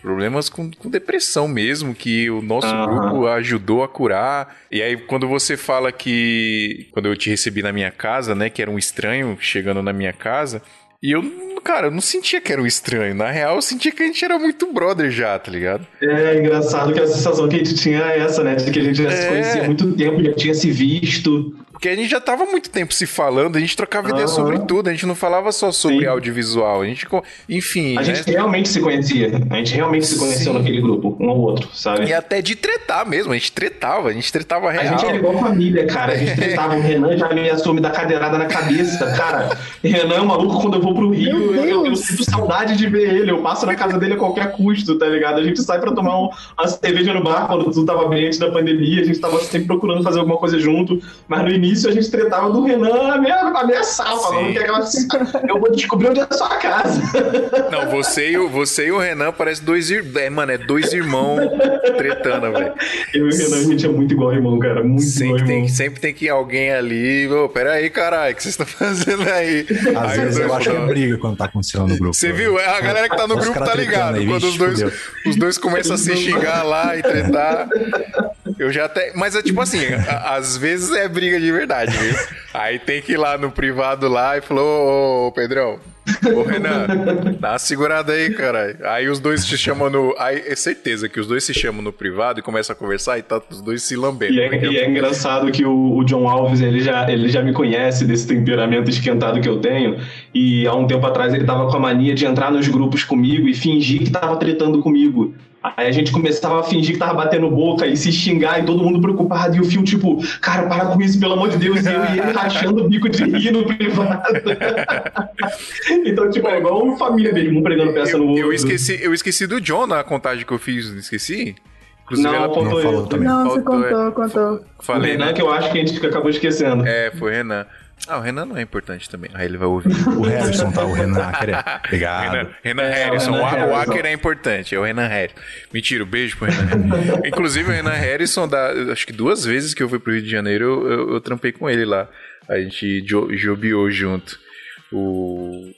problemas com, com depressão mesmo, que o nosso uhum. grupo ajudou a curar. E aí, quando você fala que. Quando eu te recebi na minha casa, né? Que era um estranho chegando na minha casa. E eu cara, eu não sentia que era um estranho. Na real, eu sentia que a gente era muito brother já, tá ligado? É engraçado que a sensação que a gente tinha é essa, né? De que a gente já é... se conhecia há muito tempo, já tinha se visto. Porque a gente já tava muito tempo se falando, a gente trocava uhum. ideia sobre tudo, a gente não falava só sobre Sim. audiovisual, a gente, enfim. A né? gente realmente se conhecia, a gente realmente se conheceu Sim. naquele grupo, um ao outro, sabe? E até de tretar mesmo, a gente tretava, a gente tretava real. A gente era igual família, cara, a gente tretava, o Renan já me assume da cadeirada na cabeça, cara. Renan é um maluco, quando eu vou pro Rio, eu, eu, eu, sinto saudade de ver ele, eu passo na casa dele a qualquer custo, tá ligado? A gente sai pra tomar um, uma cerveja no bar quando tudo tava bem antes da pandemia, a gente tava sempre procurando fazer alguma coisa junto, mas no início a gente tretava do Renan ameaçar, falando que aquela, eu vou descobrir onde é a sua casa. Não, você e o, você e o Renan parecem dois irmãos. É, mano, é dois irmãos tretando, velho. Eu e o Renan, a gente é muito igual irmão, cara. Muito sempre igual tem, irmão. Sempre tem que ir alguém ali. Ô, pera aí, caralho, o que vocês estão fazendo aí? Às aí vezes eu acho que é briga quando tá acontecendo no grupo. Você viu? A galera que tá no grupo tá ligado. Aí, quando os dois, os dois começam a se xingar lá e tretar. Eu já até. Mas é tipo assim, às vezes é briga de verdade, viu? Aí tem que ir lá no privado lá e falou, ô, Pedrão, Ô, Renan, dá uma segurada aí, caralho. Aí os dois se chamam no. Aí é certeza que os dois se chamam no privado e começam a conversar e tá os dois se lambendo. E é, e é engraçado que o, o, John Alves ele já, ele já me conhece desse temperamento esquentado que eu tenho. E há um tempo atrás ele tava com a mania de entrar nos grupos comigo e fingir que tava tretando comigo. Aí a gente começava a fingir que tava batendo boca e se xingar e todo mundo preocupado. E o Fio, tipo, cara, para com isso, pelo amor de Deus. E eu e ele rachando o bico de rir no privado. então, tipo, é igual uma família mesmo, um pregando peça eu, no outro. Eu esqueci, eu esqueci do John na contagem que eu fiz, não esqueci? Inclusive, não, ela contou não falou também. Não, você contou, contou. Falei, o Renan, né? que eu acho que a gente acabou esquecendo. É, foi o Renan. Ah, o Renan não é importante também. Aí ele vai ouvir. O Harrison, tá? O Renan Acker é. Obrigado. Renan, Renan é, Harrison. O, Renan o, Acker é importante, é o Renan Harrison. Mentira, um beijo pro Renan Harrison. Inclusive, o Renan Harrison, da, acho que duas vezes que eu fui pro Rio de Janeiro, eu, eu, eu trampei com ele lá. A gente jobiou junto. O,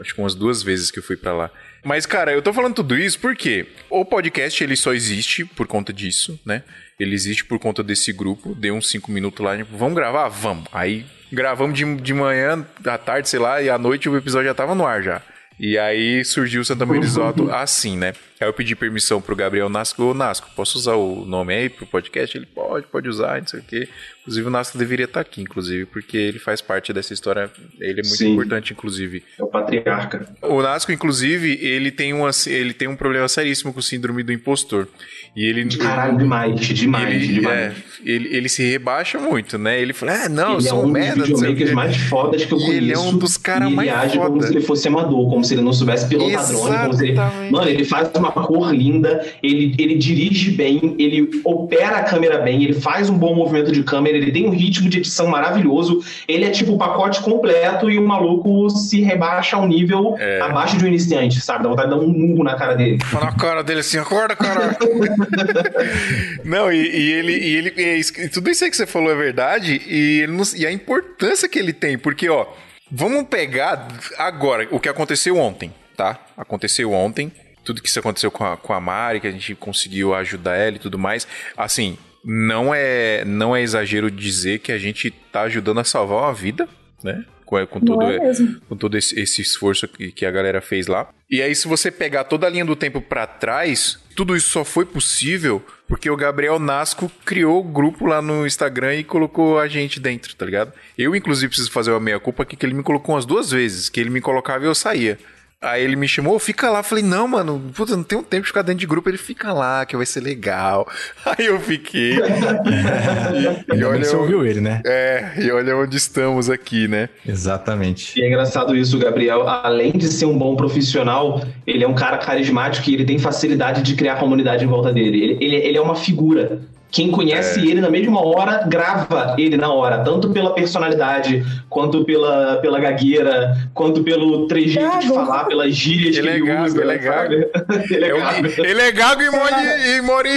acho que umas duas vezes que eu fui para lá. Mas, cara, eu tô falando tudo isso porque o podcast ele só existe por conta disso, né? Ele existe por conta desse grupo. Deu uns cinco minutos lá, tipo, vamos gravar? Vamos. Aí gravamos de, de manhã, à tarde, sei lá, e à noite o episódio já tava no ar já. E aí surgiu o Santa Maria assim, né? Aí eu pedi permissão pro Gabriel Nasco. Ô, Nasco, posso usar o nome aí pro podcast? Ele pode, pode usar, não sei o quê. Inclusive o Nasco deveria estar aqui, inclusive, porque ele faz parte dessa história. Ele é muito Sim. importante, inclusive. É o patriarca. O Nasco, inclusive, ele tem, uma, ele tem um problema seríssimo com o síndrome do impostor. E ele. Caralho, demais, demais, ele, demais. É, ele, ele se rebaixa muito, né? Ele fala, ah, não, ele eu sou é um merda. dos videomakers mais fodas que eu conheço. Ele é um dos caras mais Ele age foda. como se ele fosse amador, como se ele não soubesse pilotar drone. Como se ele... Mano, ele faz uma uma cor linda, ele, ele dirige bem, ele opera a câmera bem, ele faz um bom movimento de câmera, ele tem um ritmo de edição maravilhoso, ele é tipo o pacote completo e o maluco se rebaixa ao nível é. abaixo de um iniciante, sabe? Dá vontade de dar um murro na cara dele. Fala na cara dele assim, acorda, cara. Não, e, e, ele, e ele e tudo isso aí que você falou é verdade, e, ele e a importância que ele tem, porque, ó, vamos pegar agora o que aconteceu ontem, tá? Aconteceu ontem, tudo que isso aconteceu com a, com a Mari, que a gente conseguiu ajudar ela e tudo mais. Assim, não é, não é exagero dizer que a gente tá ajudando a salvar uma vida, né? Com, com todo, é com todo esse, esse esforço que, que, a galera fez lá. E aí, se você pegar toda a linha do tempo para trás, tudo isso só foi possível porque o Gabriel Nasco criou o grupo lá no Instagram e colocou a gente dentro, tá ligado? Eu, inclusive, preciso fazer uma meia-culpa aqui que ele me colocou umas duas vezes, que ele me colocava e eu saía. Aí ele me chamou, fica lá. Falei, não, mano, puta, não tem um tempo de ficar dentro de grupo. Ele fica lá, que vai ser legal. Aí eu fiquei. e, e olha. Você ouviu ele, né? É, e olha onde estamos aqui, né? Exatamente. E é engraçado isso, Gabriel. Além de ser um bom profissional, ele é um cara carismático e ele tem facilidade de criar comunidade em volta dele. Ele, ele, ele é uma figura. Quem conhece é. ele na mesma hora, grava ele na hora, tanto pela personalidade, quanto pela, pela gagueira, quanto pelo trejeito de falar, pelas gírias ele que é ele gago, usa. Ele é gago, ele é gago. Ele é gago e mora, e mora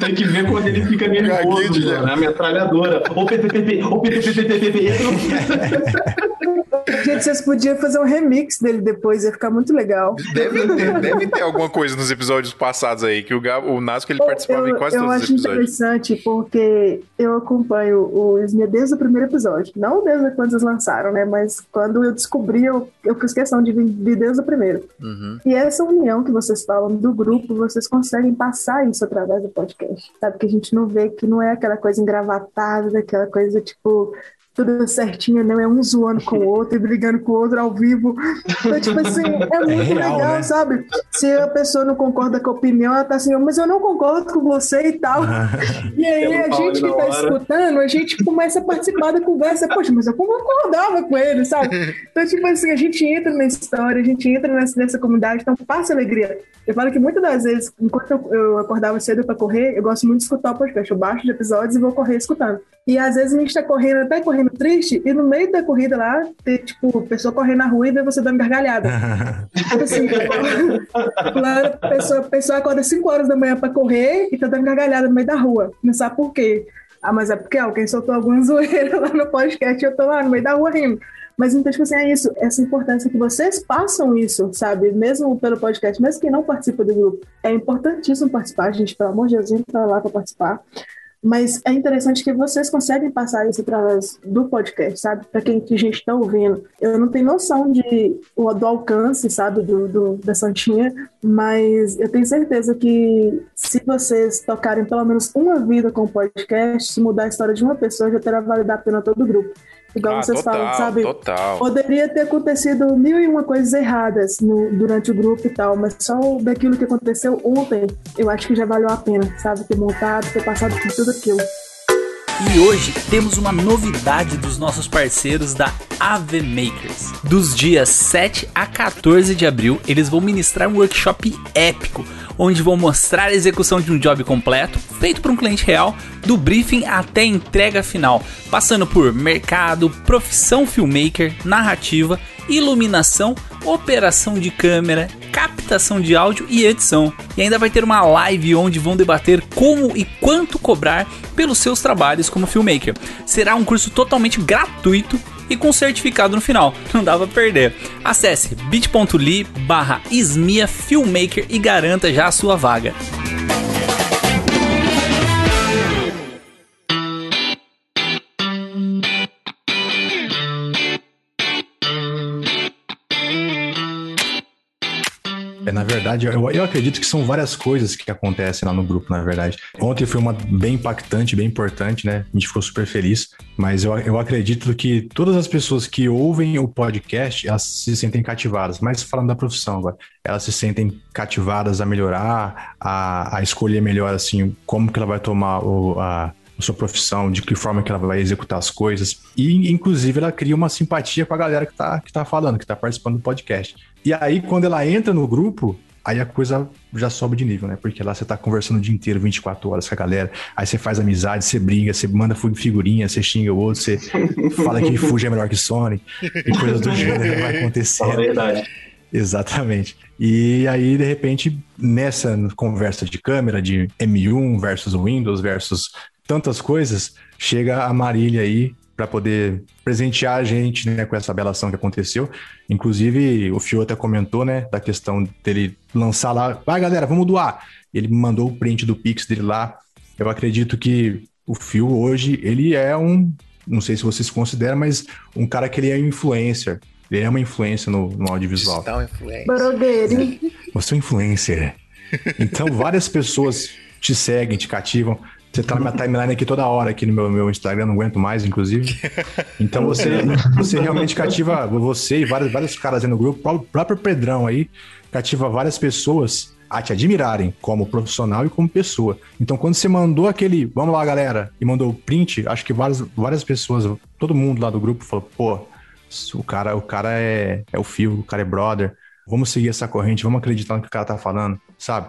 tem que ver quando ele fica nervoso, mano. A metralhadora. Ô, PPPP, ô, PPPP. Gente, vocês podiam fazer um remix dele depois, ia ficar muito legal. Deve ter, deve ter alguma coisa nos episódios passados aí, que o, Gab, o Nasco ele participava eu, em quase todos os episódios. Eu acho interessante porque eu acompanho o Ismia desde o primeiro episódio. Não desde quando eles lançaram, né? Mas quando eu descobri, eu, eu fiz questão de vir desde o primeiro. Uhum. E essa união que vocês falam do grupo, vocês conseguem passar isso através do podcast. Sabe? Que a gente não vê que não é aquela coisa engravatada, aquela coisa tipo tudo certinho, não é um zoando com o outro e brigando com o outro ao vivo. Então, tipo assim, é muito é real, legal, né? sabe? Se a pessoa não concorda com a opinião, ela tá assim, mas eu não concordo com você e tal. e aí a gente que tá escutando, a gente começa a participar da conversa, poxa, mas eu concordava com ele, sabe? Então, tipo assim, a gente entra na história, a gente entra nessa, nessa comunidade, então passa alegria. Eu falo que muitas das vezes, enquanto eu, eu acordava cedo para correr, eu gosto muito de escutar o podcast. Eu baixo de episódios e vou correr escutando. E às vezes a gente tá correndo, até correndo triste, e no meio da corrida lá, tem, tipo, pessoa correndo na rua e vê você dando gargalhada. tipo assim, a pessoa, a pessoa acorda 5 horas da manhã pra correr e tá dando gargalhada no meio da rua. Não sabe por quê. Ah, mas é porque alguém soltou alguma zoeira lá no podcast e eu tô lá no meio da rua rindo. Mas então, tipo assim, é isso, essa importância que vocês passam isso, sabe? Mesmo pelo podcast, mesmo quem não participa do grupo. É importantíssimo participar, gente, pelo amor de Deus, entra lá para participar. Mas é interessante que vocês conseguem passar isso através do podcast, sabe? Para quem que a gente está ouvindo. Eu não tenho noção de, do alcance, sabe, do, do, da Santinha, mas eu tenho certeza que se vocês tocarem pelo menos uma vida com o podcast, se mudar a história de uma pessoa, já terá valido a pena todo o grupo. Igual ah, vocês total, falam, sabe? Total. Poderia ter acontecido mil e uma coisas erradas no, durante o grupo e tal, mas só daquilo que aconteceu ontem, eu acho que já valeu a pena, sabe? Ter montado, ter passado por tudo aquilo. E hoje temos uma novidade dos nossos parceiros da AV Makers. Dos dias 7 a 14 de abril, eles vão ministrar um workshop épico onde vou mostrar a execução de um job completo, feito por um cliente real, do briefing até a entrega final, passando por mercado, profissão filmmaker, narrativa, iluminação, operação de câmera, captação de áudio e edição. E ainda vai ter uma live onde vão debater como e quanto cobrar pelos seus trabalhos como filmmaker. Será um curso totalmente gratuito e com certificado no final. Não dava pra perder. Acesse bit.ly barra Filmmaker e garanta já a sua vaga. É, na verdade, eu, eu acredito que são várias coisas que acontecem lá no grupo, na verdade. Ontem foi uma bem impactante, bem importante, né? A gente ficou super feliz. Mas eu, eu acredito que todas as pessoas que ouvem o podcast, elas se sentem cativadas. Mas falando da profissão agora, elas se sentem cativadas a melhorar, a, a escolher melhor, assim, como que ela vai tomar o, a, a sua profissão, de que forma que ela vai executar as coisas. E, inclusive, ela cria uma simpatia com a galera que está que tá falando, que está participando do podcast. E aí, quando ela entra no grupo, aí a coisa já sobe de nível, né? Porque lá você tá conversando o dia inteiro, 24 horas com a galera, aí você faz amizade, você briga, você manda figurinha, você xinga o outro, você fala que Fuji é melhor que Sony, e coisas do gênero vai acontecer. É verdade. Exatamente. E aí, de repente, nessa conversa de câmera, de M1 versus Windows versus tantas coisas, chega a Marília aí para poder presentear a gente né, com essa bela ação que aconteceu. Inclusive, o Fio até comentou né, da questão dele lançar lá, vai galera, vamos doar. Ele me mandou o print do Pix dele lá. Eu acredito que o Fio hoje, ele é um, não sei se vocês consideram, mas um cara que ele é influencer. Ele é uma influência no, no audiovisual. Digital influencer. Você é um influencer. Então, várias pessoas te seguem, te cativam. Você tá na minha timeline aqui toda hora, aqui no meu, meu Instagram, não aguento mais, inclusive. Então você, você realmente cativa você e vários, vários caras aí no grupo, o próprio Pedrão aí, cativa várias pessoas a te admirarem como profissional e como pessoa. Então, quando você mandou aquele, vamos lá, galera, e mandou o print, acho que várias, várias pessoas, todo mundo lá do grupo falou, pô, o cara, o cara é, é o fio, o cara é brother, vamos seguir essa corrente, vamos acreditar no que o cara tá falando, sabe?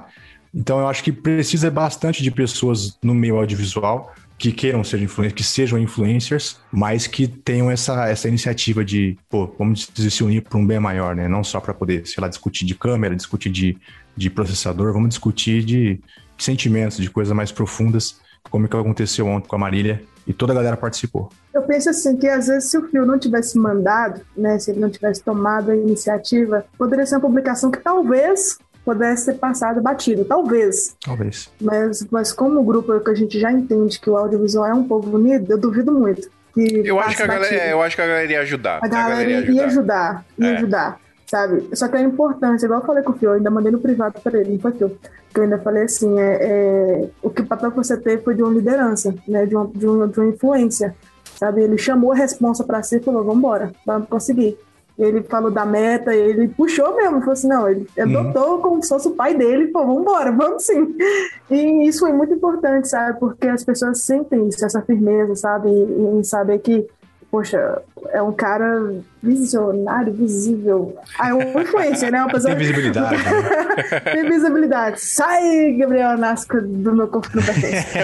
Então eu acho que precisa bastante de pessoas no meio audiovisual que queiram ser influencers, que sejam influencers, mas que tenham essa, essa iniciativa de, pô, vamos se unir para um bem maior, né? Não só para poder, sei lá, discutir de câmera, discutir de, de processador, vamos discutir de, sentimentos, de coisas mais profundas, como é que aconteceu ontem com a Marília e toda a galera participou. Eu penso assim que às vezes se o Fio não tivesse mandado, né, se ele não tivesse tomado a iniciativa, poderia ser uma publicação que talvez pudesse ser passado batido, talvez. Talvez. Mas, mas como o grupo é que a gente já entende que o audiovisual é um povo unido, eu duvido muito. Que Eu acho, que a galera, eu acho que a galera ia ajudar. A galera ia ajudar, ia É. ajudar, sabe? Só que é importante, igual eu falei com o Fio, eu ainda mandei no privado pra ele, não foi Fio. Que eu ainda falei assim, é, é, o que o papel que você teve foi de uma liderança, né? De uma, de uma, de uma influência, sabe? Ele chamou a responsa pra si e falou, vambora, vamos conseguir. Ele falou da meta, ele puxou mesmo, falou assim, não, ele adotou como se fosse o pai dele, pô, vambora, vamos sim. E isso foi muito importante, sabe? Porque as pessoas sentem isso, essa firmeza, sabe? E, e saber que, poxa, é um cara visionário, visível. Ah, é uma influência, né? Uma pessoa... Tem visibilidade. né? Tem visibilidade. Sai, Gabriel Nasco, do meu corpo que não pertence.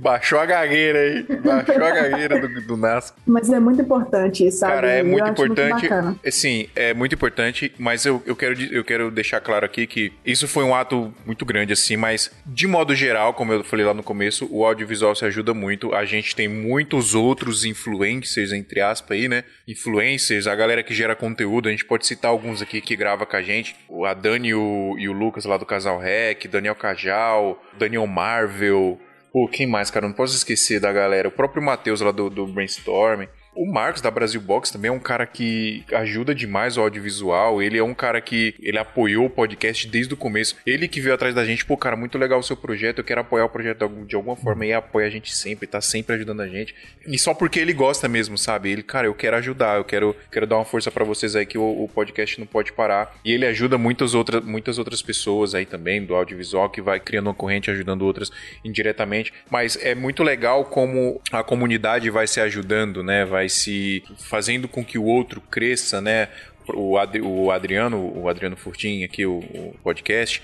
Baixou a gagueira aí. Baixou a gagueira do, do Nasco. Mas é muito importante isso, sabe? Cara, é muito importante. bacana. sim, é muito importante, mas eu, eu, quero, eu quero deixar claro aqui que isso foi um ato muito grande, assim, mas de modo geral, como eu falei lá no começo, o audiovisual se ajuda muito. A gente tem muitos outros influencers, entre aspas, aí, né? Influencers, a galera que gera conteúdo, a gente pode citar alguns aqui que grava com a gente. A Dani e o, e o Lucas lá do Casal Rec, Daniel Cajal, Daniel Marvel. Pô, quem mais, cara? Não posso esquecer da galera. O próprio Matheus lá do, do Brainstorm. O Marcos da Brasil Box também é um cara que ajuda demais o audiovisual. Ele é um cara que ele apoiou o podcast desde o começo. Ele que veio atrás da gente, pô, cara, muito legal o seu projeto. Eu quero apoiar o projeto de algum- de alguma forma e apoia a gente sempre, tá sempre ajudando a gente. E só porque ele gosta mesmo, sabe? Ele, cara, eu quero ajudar, eu quero, quero dar uma força pra vocês aí que o, o podcast não pode parar. E ele ajuda muitas outras, muitas outras pessoas aí também do audiovisual que vai criando uma corrente ajudando outras indiretamente. Mas é muito legal como a comunidade vai se ajudando, né? Vai se fazendo com que o outro cresça, né? O, o Adriano, o Adriano Furtin aqui, o, o podcast,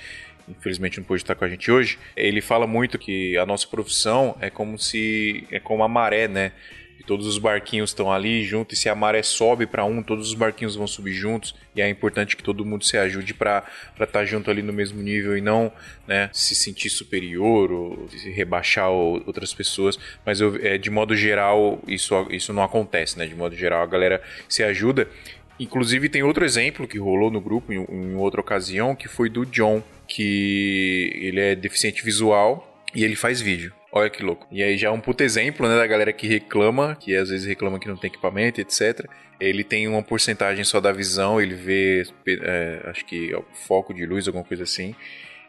infelizmente não pôde estar com a gente hoje, ele fala muito que a nossa profissão é como se é como a maré, né? Todos os barquinhos estão ali juntos e se a maré sobe para um, todos os barquinhos vão subir juntos e é importante que todo mundo se ajude para estar junto ali no mesmo nível e não, né, se sentir superior ou se rebaixar outras pessoas, mas eu, é, de modo geral isso isso não acontece, né? De modo geral a galera se ajuda Inclusive tem outro exemplo que rolou no grupo em, em outra ocasião, que foi do John, que ele é deficiente visual e ele faz vídeo. Olha que louco. E aí já é um puto exemplo, né, da galera que reclama, que às vezes reclama que não tem equipamento, etc. Ele tem uma porcentagem só da visão, ele vê, é, acho que é foco de luz, alguma coisa assim.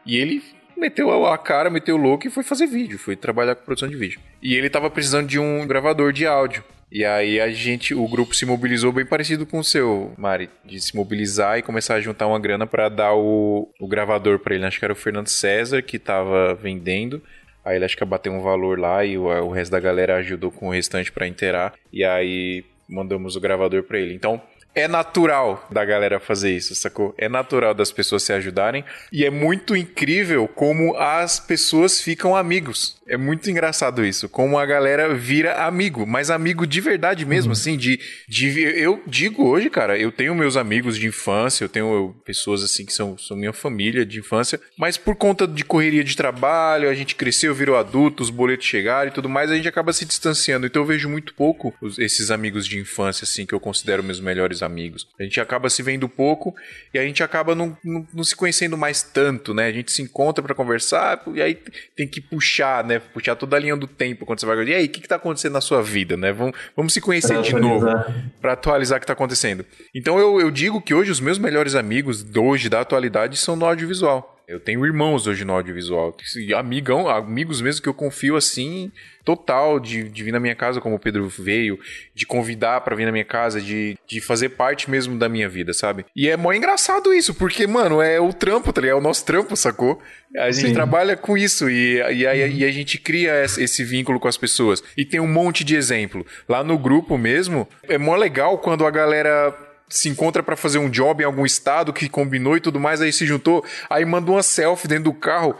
E ele meteu a cara, meteu o louco e foi fazer vídeo, foi trabalhar com produção de vídeo. E ele tava precisando de um gravador de áudio. E aí a gente, o grupo se mobilizou bem parecido com o seu, Mari, de se mobilizar e começar a juntar uma grana para dar o, o gravador para ele. Acho que era o Fernando César que tava vendendo. Aí ele acho que bateu um valor lá e o, o resto da galera ajudou com o restante para inteirar. E aí mandamos o gravador para ele. Então, é natural da galera fazer isso, sacou? É natural das pessoas se ajudarem e é muito incrível como as pessoas ficam amigos. É muito engraçado isso, como a galera vira amigo, mas amigo de verdade mesmo, uhum. assim, de, de. Eu digo hoje, cara, eu tenho meus amigos de infância, eu tenho pessoas assim que são, são minha família de infância, mas por conta de correria de trabalho, a gente cresceu, virou adulto, os boletos chegaram e tudo mais, a gente acaba se distanciando. Então eu vejo muito pouco esses amigos de infância, assim, que eu considero meus melhores amigos. A gente acaba se vendo pouco e a gente acaba não, não, não se conhecendo mais tanto, né? A gente se encontra para conversar e aí tem que puxar, né? Puxar toda a linha do tempo quando você vai. E aí, o que, que tá acontecendo na sua vida, né? Vamos, vamos se conhecer pra de atualizar. novo para atualizar o que tá acontecendo. Então eu, eu digo que hoje os meus melhores amigos hoje da atualidade são no audiovisual. Eu tenho irmãos hoje no audiovisual, amigão, amigos mesmo que eu confio assim, total, de, de vir na minha casa como o Pedro veio, de convidar para vir na minha casa, de, de fazer parte mesmo da minha vida, sabe? E é mó engraçado isso, porque, mano, é o trampo, tá ligado? É o nosso trampo, sacou? A gente Sim. trabalha com isso e, e, a, e a gente cria esse vínculo com as pessoas. E tem um monte de exemplo. Lá no grupo mesmo, é mó legal quando a galera se encontra para fazer um job em algum estado que combinou e tudo mais, aí se juntou, aí mandou uma selfie dentro do carro,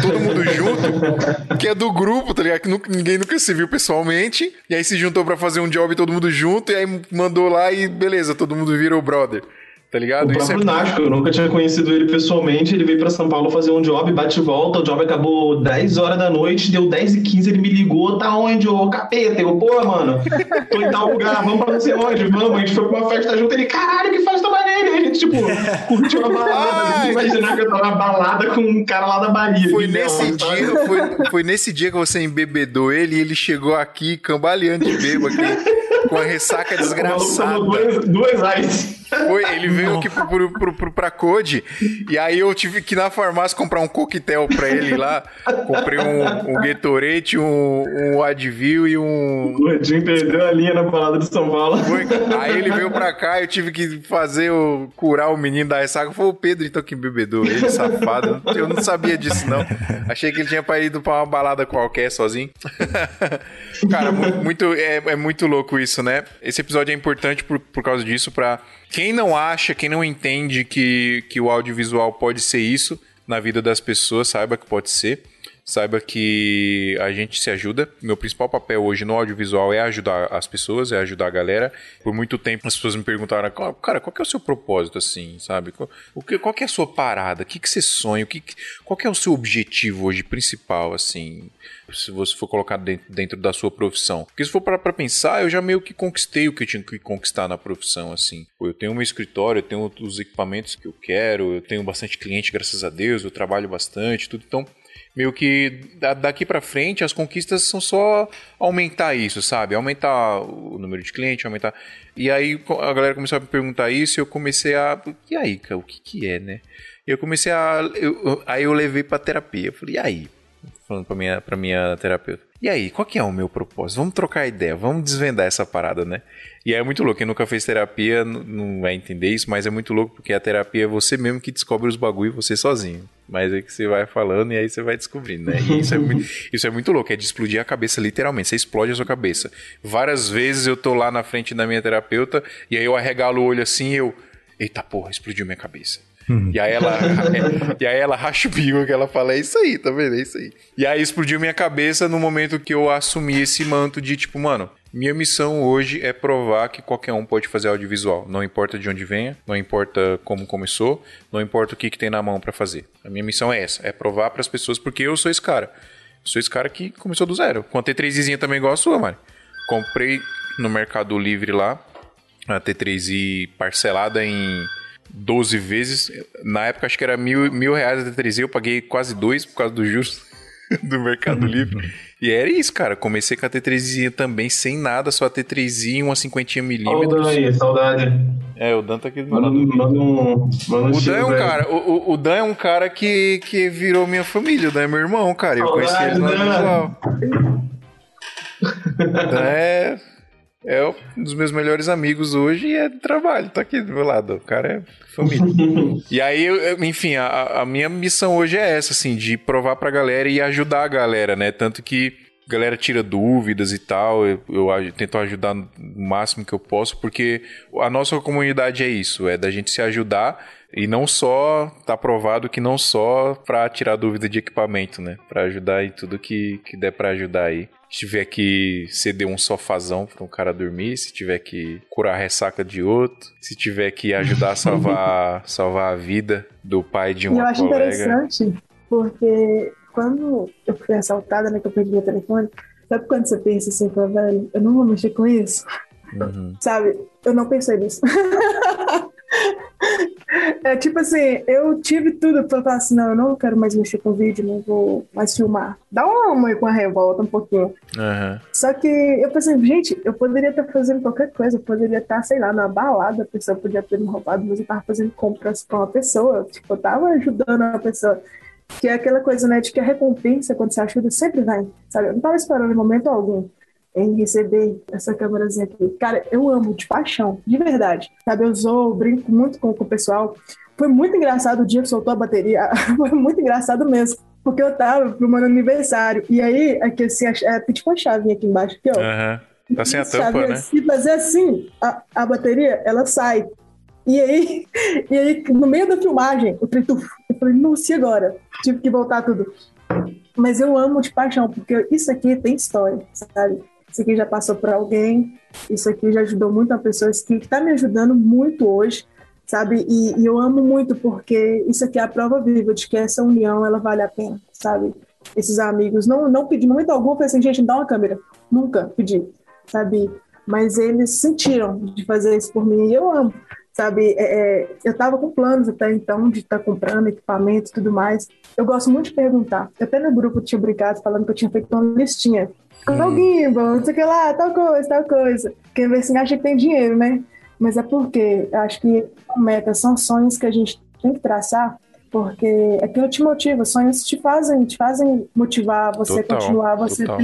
todo mundo junto, que é do grupo, tá ligado? Que ninguém nunca se viu pessoalmente, e aí se juntou para fazer um job todo mundo junto, e aí mandou lá e beleza, todo mundo virou brother tá ligado? O Isso próprio é... Nasco, eu nunca tinha conhecido ele pessoalmente, ele veio pra São Paulo fazer um job, bate e volta, o job acabou 10 horas da noite, deu 10 e 15, ele me ligou, tá onde, ô capeta? Eu, pô, mano, tô em tal lugar, vamos pra não sei onde, vamos, a gente foi pra uma festa junto, ele, caralho, que festa maneira, e a gente, tipo, curtiu a balada, imaginar que eu tava na balada com um cara lá da Bahia. Foi nesse não, dia, foi, foi nesse dia que você embebedou ele e ele chegou aqui, cambaleando de bebo aqui, com a ressaca desgraçada. Duas, duas. Foi, ele veio aqui pro, pro, pro, pro, pra Code e aí eu tive que ir na farmácia comprar um coquetel pra ele lá. Comprei um, um Gatorade, um, um Advil e um. O Edinho perdeu a linha na balada de São Paulo. Foi. Aí ele veio pra cá eu tive que fazer o. curar o menino da ressaca. Foi o Pedro então que bebedou ele, safado. Eu não sabia disso, não. Achei que ele tinha ido pra uma balada qualquer sozinho. Cara, muito, é, é muito louco isso, né? Esse episódio é importante por, por causa disso, pra quem não acha, quem não entende que, que o audiovisual pode ser isso na vida das pessoas, saiba que pode ser. Saiba que a gente se ajuda. Meu principal papel hoje no audiovisual é ajudar as pessoas, é ajudar a galera. Por muito tempo as pessoas me perguntaram, cara, qual que é o seu propósito assim, sabe? Qual, o que, qual que é a sua parada? O que, que você sonha? O que, qual que é o seu objetivo hoje principal, assim? se você for colocar dentro, dentro da sua profissão. Porque se for para pensar, eu já meio que conquistei o que eu tinha que conquistar na profissão, assim. Eu tenho meu escritório, eu tenho os equipamentos que eu quero, eu tenho bastante cliente, graças a Deus, eu trabalho bastante, tudo. Então, meio que daqui para frente as conquistas são só aumentar isso, sabe? Aumentar o número de clientes, aumentar. E aí a galera começou a me perguntar isso e eu comecei a. E aí, cara, o que que é, né? Eu comecei a. Eu, aí eu levei pra terapia. Eu falei, e aí? falando pra minha, pra minha terapeuta. E aí, qual que é o meu propósito? Vamos trocar ideia, vamos desvendar essa parada, né? E é muito louco, quem nunca fez terapia não vai entender isso, mas é muito louco porque a terapia é você mesmo que descobre os bagulho você sozinho. Mas é que você vai falando e aí você vai descobrindo, né? E isso é, muito, isso é muito louco, é de explodir a cabeça literalmente, você explode a sua cabeça. Várias vezes eu tô lá na frente da minha terapeuta e aí eu arregalo o olho assim e eu... Eita porra, explodiu minha cabeça. Uhum. E aí ela, e aí ela racha o bico que ela fala, é isso aí, tá vendo? É isso aí. E aí explodiu minha cabeça no momento que eu assumi esse manto de tipo, mano, minha missão hoje é provar que qualquer um pode fazer audiovisual. Não importa de onde venha, não importa como começou, não importa o que, que tem na mão para fazer. A minha missão é essa, é provar para as pessoas porque eu sou esse cara. Eu sou esse cara que começou do zero. Com a T3izinha também igual a sua, Mari. Comprei no Mercado Livre lá, a T3i parcelada em 12 vezes. Na época acho que era mil, mil reais a T3i, eu paguei quase dois por causa dos juros do Mercado Livre. E era isso, cara. Comecei com a T3i também, sem nada, só a T3i, uma 50 milímetros. Olha aí, saudade. É, o Dan tá aqui do meu lado. o Dan é um cara, o, o, Dan é um cara que, que virou minha família, o Dan é meu irmão, cara. Eu conheci ele no visual. Dan é é um dos meus melhores amigos hoje e é de trabalho, tá aqui do meu lado. O cara é família. e aí, enfim, a, a, minha missão hoje é essa, assim, de provar pra galera e ajudar a galera, né? Tanto que a galera tira dúvidas e tal. Eu, eu aj- tento ajudar no máximo que eu posso, porque a nossa comunidade é isso, é da gente se ajudar e não só, tá provado que não só pra tirar dúvida de equipamento, né? Pra ajudar em tudo que, que der pra ajudar aí. Se tiver que ceder um sofazão pra um cara dormir, se tiver que curar a ressaca de outro, se tiver que ajudar a salvar, salvar a vida do pai de E eu uma acho colega. interessante, porque quando eu fui assaltada, né, que eu perdi meu telefone, sabe quando você pensa assim, fala, velho, eu não vou mexer com isso? Uhum. Sabe? Eu não pensei nisso. é tipo assim, eu tive tudo pra falar assim, não, eu não quero mais mexer com vídeo, não vou mais filmar. Dá uma, uma revolta um pouquinho. Aham. Só que eu pensei, gente, eu poderia estar fazendo qualquer coisa, eu poderia estar, sei lá, na balada, a pessoa podia ter me roubado, mas eu tava fazendo compras pra uma pessoa, tipo, eu tava ajudando uma pessoa. Que é aquela coisa, né, de que a recompensa quando você ajuda sempre vem, sabe? Eu não tava esperando em momento algum em receber essa câmerazinha aqui. Cara, eu amo de paixão, de verdade. Sabe, eu eu brinco muito com, com o pessoal. Foi muito engraçado o dia que soltou a bateria. Foi muito engraçado mesmo. Porque eu tava pro meu aniversário. E aí, aqui assim, é, tem tipo uma chavinha aqui embaixo, aqui, ó. Aham. Tá sem a tampa, né? Se fazer assim, a, a bateria, ela sai. E aí, e aí, no meio da filmagem, eu falei, tuf, eu falei, nossa, e agora? Tive que voltar tudo. Mas eu amo de paixão, porque isso aqui tem história, sabe? Isso aqui já passou por alguém, isso aqui já ajudou muito a pessoa, isso aqui tá me ajudando muito hoje, sabe? E, e eu amo muito porque isso aqui é a prova viva de que essa união, ela vale a pena, sabe? Esses amigos, não, não pedi, momento algum, eu falei assim, gente, dá uma câmera. Nunca pedi, sabe? Mas eles sentiram de fazer isso por mim e eu amo, sabe? É, é, eu tava com planos até então de estar comprando equipamento e tudo mais. Eu gosto muito de perguntar. Até no grupo tinha brincado falando que eu tinha feito uma listinha. Qual Hum. gimbal, não sei o que lá, tal coisa, tal coisa. Quem vê assim acha que tem dinheiro, né? Mas é porque acho que metas, são sonhos que a gente tem que traçar, porque aquilo te motiva, sonhos te fazem, te fazem motivar você Total, continuar, você total.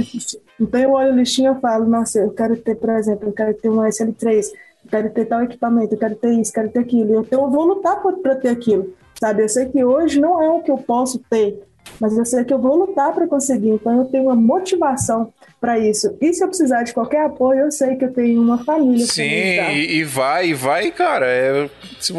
Então eu olho a listinha e falo, nossa, eu quero ter, por exemplo, eu quero ter um SL3, eu quero ter tal equipamento, eu quero ter isso, quero ter aquilo. Então eu vou lutar para ter aquilo, sabe? Eu sei que hoje não é o que eu posso ter, mas eu sei que eu vou lutar para conseguir. Então eu tenho uma motivação para isso. E se eu precisar de qualquer apoio, eu sei que eu tenho uma família Sim, e, e vai, e vai, cara. É,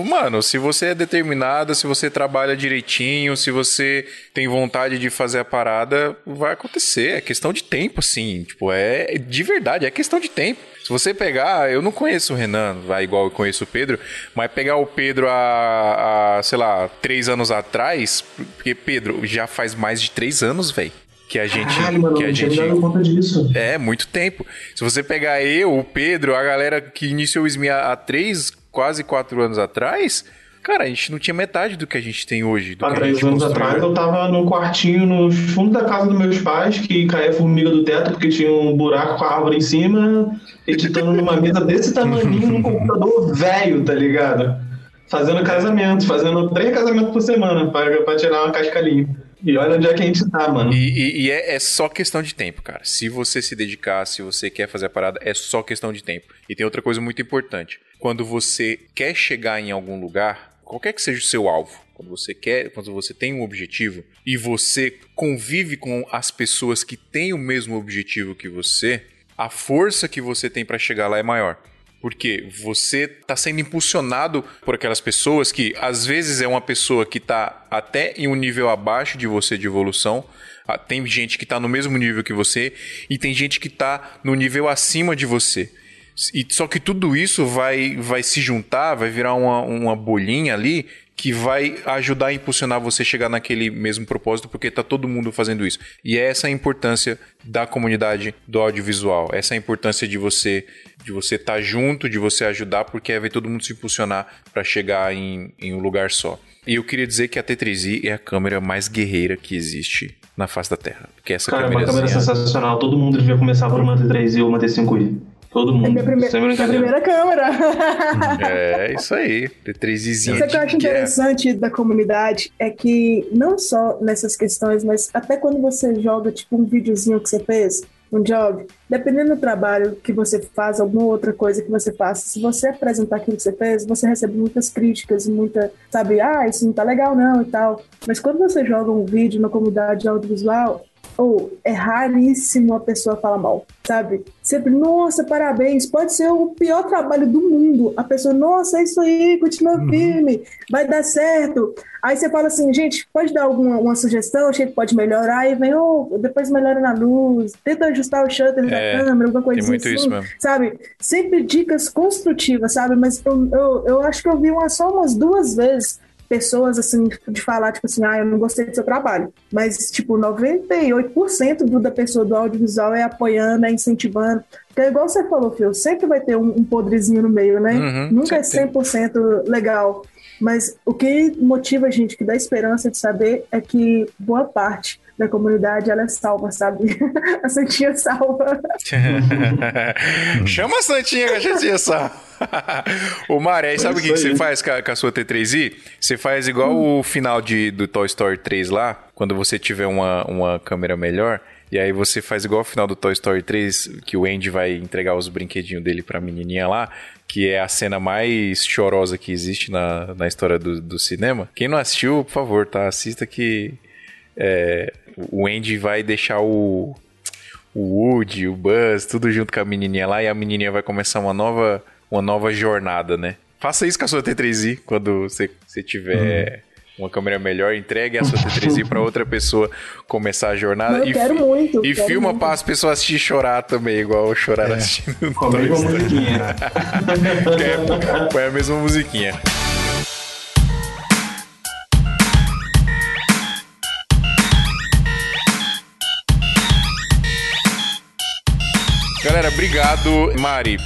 mano, se você é determinada, se você trabalha direitinho, se você tem vontade de fazer a parada, vai acontecer. É questão de tempo, assim. Tipo, é de verdade, é questão de tempo. Se você pegar, eu não conheço o Renan, vai igual eu conheço o Pedro, mas pegar o Pedro há, há, sei lá, três anos atrás, porque Pedro já faz mais de três anos, velho. Que a gente. Caralho, mano, que a gente conta disso. é, muito tempo. Se você pegar eu, o Pedro, a galera que iniciou o SMI há três, quase quatro anos atrás, cara, a gente não tinha metade do que a gente tem hoje. Do Há três anos construiu. atrás eu tava num quartinho no fundo da casa dos meus pais, que caía formiga do teto porque tinha um buraco com a árvore em cima, editando numa mesa desse tamaninho num computador velho, tá ligado? Fazendo casamento, fazendo três casamentos por semana pra, pra tirar uma casca limpa. E olha onde é que a gente tá, mano. E, e- e é, é só questão de tempo, cara. Se você se dedicar, se você quer fazer a parada, é só questão de tempo. E tem outra coisa muito importante. Quando você quer chegar em algum lugar, qualquer que seja o seu alvo, quando você quer, quando você tem um objetivo e você convive com as pessoas que têm o mesmo objetivo que você, a força que você tem pra chegar lá é maior. Porque você tá sendo impulsionado por aquelas pessoas que às vezes é uma pessoa que tá até em um nível abaixo de você de evolução. Ah, Tem gente que tá no mesmo nível que você e tem gente que tá no nível acima de você. E só que tudo isso vai, vai se juntar, vai virar uma, uma bolinha ali que vai ajudar a impulsionar você a chegar naquele mesmo propósito, porque tá todo mundo fazendo isso. E é essa a importância da comunidade do audiovisual. Essa é a importância de você de você estar junto, de você ajudar, porque vai todo mundo se impulsionar para chegar em, em um lugar só. E eu queria dizer que a T3i é a câmera mais guerreira que existe na face da Terra. Porque essa Cara, é uma câmera sensacional. Todo mundo devia começar por uma T3i ou uma T5i. Todo É mundo. minha, prime Sem minha primeira câmera. É, isso aí. T3izinha Isso que eu acho de guerra. interessante da comunidade é que não só nessas questões, mas até quando você joga tipo um videozinho que você fez, um job, dependendo do trabalho que você faz, alguma outra coisa que você faça, se você apresentar aquilo que você fez, você recebe muitas críticas, muita, sabe, ah, isso não tá legal não e tal. Mas quando você joga um vídeo na comunidade audiovisual, ou é raríssimo a pessoa falar mal, sabe? Sempre, nossa, parabéns, pode ser o pior trabalho do mundo. A pessoa, nossa, é isso aí, continua uhum. firme, vai dar certo. Aí você fala assim, gente, pode dar alguma uma sugestão, achei que pode melhorar, e vem, oh, depois melhora na luz, tenta ajustar o shutter é, da câmera, alguma coisa assim, sabe? Sempre dicas construtivas, sabe? Mas eu, eu, eu acho que eu vi uma, só umas duas vezes pessoas, assim, de falar, tipo assim, ah, eu não gostei do seu trabalho. Mas, tipo, 98% do, da pessoa do audiovisual é apoiando, é incentivando. Porque, é igual você falou, Fio, sempre vai ter um, um podrezinho no meio, né? Uhum, Nunca é 100% legal. Mas o que motiva a gente, que dá esperança de saber, é que boa parte da comunidade ela é salva, sabe? a Santinha salva. Chama a Santinha que a gente salva. o Maré, sabe o que, que, você faz com a, com a, sua T3i? Você faz igual hum. o final de, do Toy Story 3 lá, quando você tiver uma, uma câmera melhor. E aí você faz igual o final do Toy Story 3, que o Andy vai entregar os brinquedinhos dele pra menininha lá, que é a cena mais chorosa que existe na, na história do, do cinema. Quem não assistiu, por favor, tá? Assista que é, o Andy vai deixar o, o Woody, o Buzz, tudo junto com a menininha lá, e a menininha vai começar uma nova uma nova jornada, né? Faça isso com a sua T3i quando você, você tiver uhum. uma câmera melhor, entregue a sua T3i para outra pessoa começar a jornada. eu e, quero muito. E quero filma para as pessoas assistir chorar também, igual chorar é. assistindo. Com a mesma musiquinha. é, põe a mesma musiquinha. Galera, obrigado. Mari,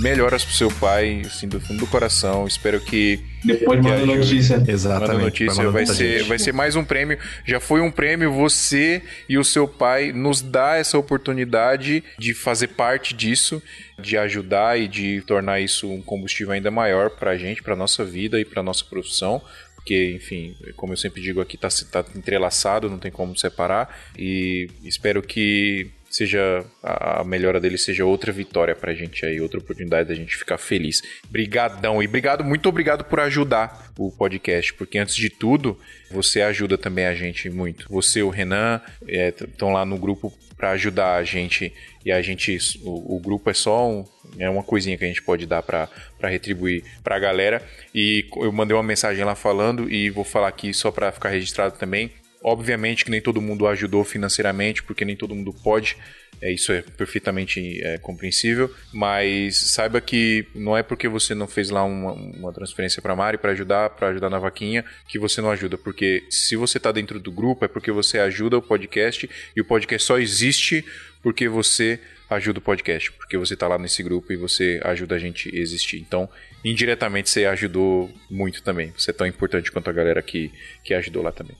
melhoras pro seu pai, assim, do fundo do coração. Espero que. Depois manda notícia. Exatamente. Manda notícia. Vai ser, vai ser mais um prêmio. Já foi um prêmio. Você e o seu pai nos dá essa oportunidade de fazer parte disso, de ajudar e de tornar isso um combustível ainda maior pra gente, pra nossa vida e pra nossa profissão porque, enfim, como eu sempre digo aqui, tá, tá entrelaçado, não tem como separar. E espero que seja a melhora dele seja outra vitória pra gente aí, outra oportunidade da gente ficar feliz. Brigadão e obrigado, muito obrigado por ajudar o podcast, porque antes de tudo, você ajuda também a gente muito. Você e o Renan estão é, lá no grupo para ajudar a gente e a gente o, o, grupo é só um, é uma coisinha que a gente pode dar para retribuir para a galera e eu mandei uma mensagem lá falando e vou falar aqui só para ficar registrado também Obviamente que nem todo mundo ajudou financeiramente, porque nem todo mundo pode, é, isso é perfeitamente é, compreensível, mas saiba que não é porque você não fez lá uma, uma transferência para Mari para ajudar, para ajudar na vaquinha, que você não ajuda, porque se você está dentro do grupo é porque você ajuda o podcast e o podcast só existe porque você ajuda o podcast, porque você está lá nesse grupo e você ajuda a gente a existir. Então, indiretamente você ajudou muito também. Você é tão importante quanto a galera que, que ajudou lá também.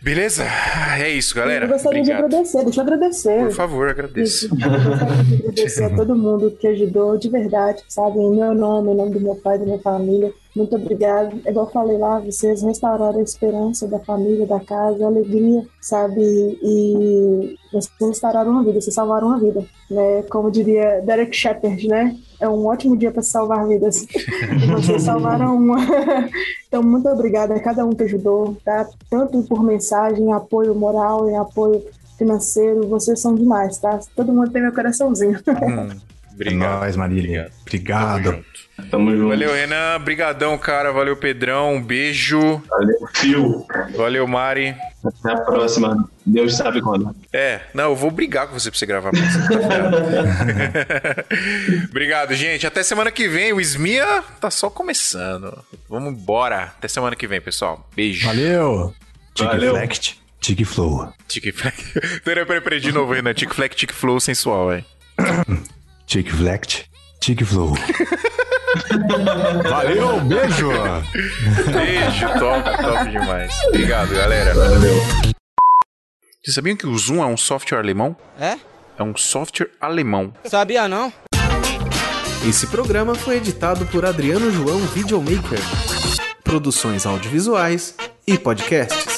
Beleza? É isso, galera. Eu gostaria Obrigado. de agradecer, deixa eu agradecer. Por favor, agradeço. Eu gostaria de agradecer a todo mundo que ajudou de verdade, sabe? Em meu nome, em nome do meu pai, da minha família. Muito obrigada. Igual eu falei lá, vocês restauraram a esperança da família, da casa, a alegria, sabe? E vocês restauraram uma vida, vocês salvaram uma vida. Né? Como diria Derek Shepard, né? É um ótimo dia para salvar vidas. vocês salvaram uma. então, muito obrigada a cada um que ajudou, tá? Tanto por mensagem, apoio moral e apoio financeiro. Vocês são demais, tá? Todo mundo tem meu coraçãozinho. Hum, obrigado. É nóis, Marília. Obrigado. obrigado. Tamo junto. Valeu, Renan. Brigadão, cara. Valeu, Pedrão. Um beijo. Valeu, Fio. Valeu, Mari. Até a próxima. Deus sabe quando. É, não, eu vou brigar com você pra você gravar mais. Obrigado, gente. Até semana que vem. O Smia tá só começando. Vamos embora. Até semana que vem, pessoal. Beijo. Valeu. Tic-Flect, Tic-Flow. Tic-Flect. Peraí, peraí, peraí, de novo, Renan. Tic-Flect, Tic-Flow sensual, velho. Tic-Flect, Tic-Flow. Valeu, beijo! Beijo, top, top demais. Obrigado, galera. Valeu. Vocês sabiam que o Zoom é um software alemão? É? É um software alemão. Sabia não? Esse programa foi editado por Adriano João Videomaker. Produções audiovisuais e podcasts.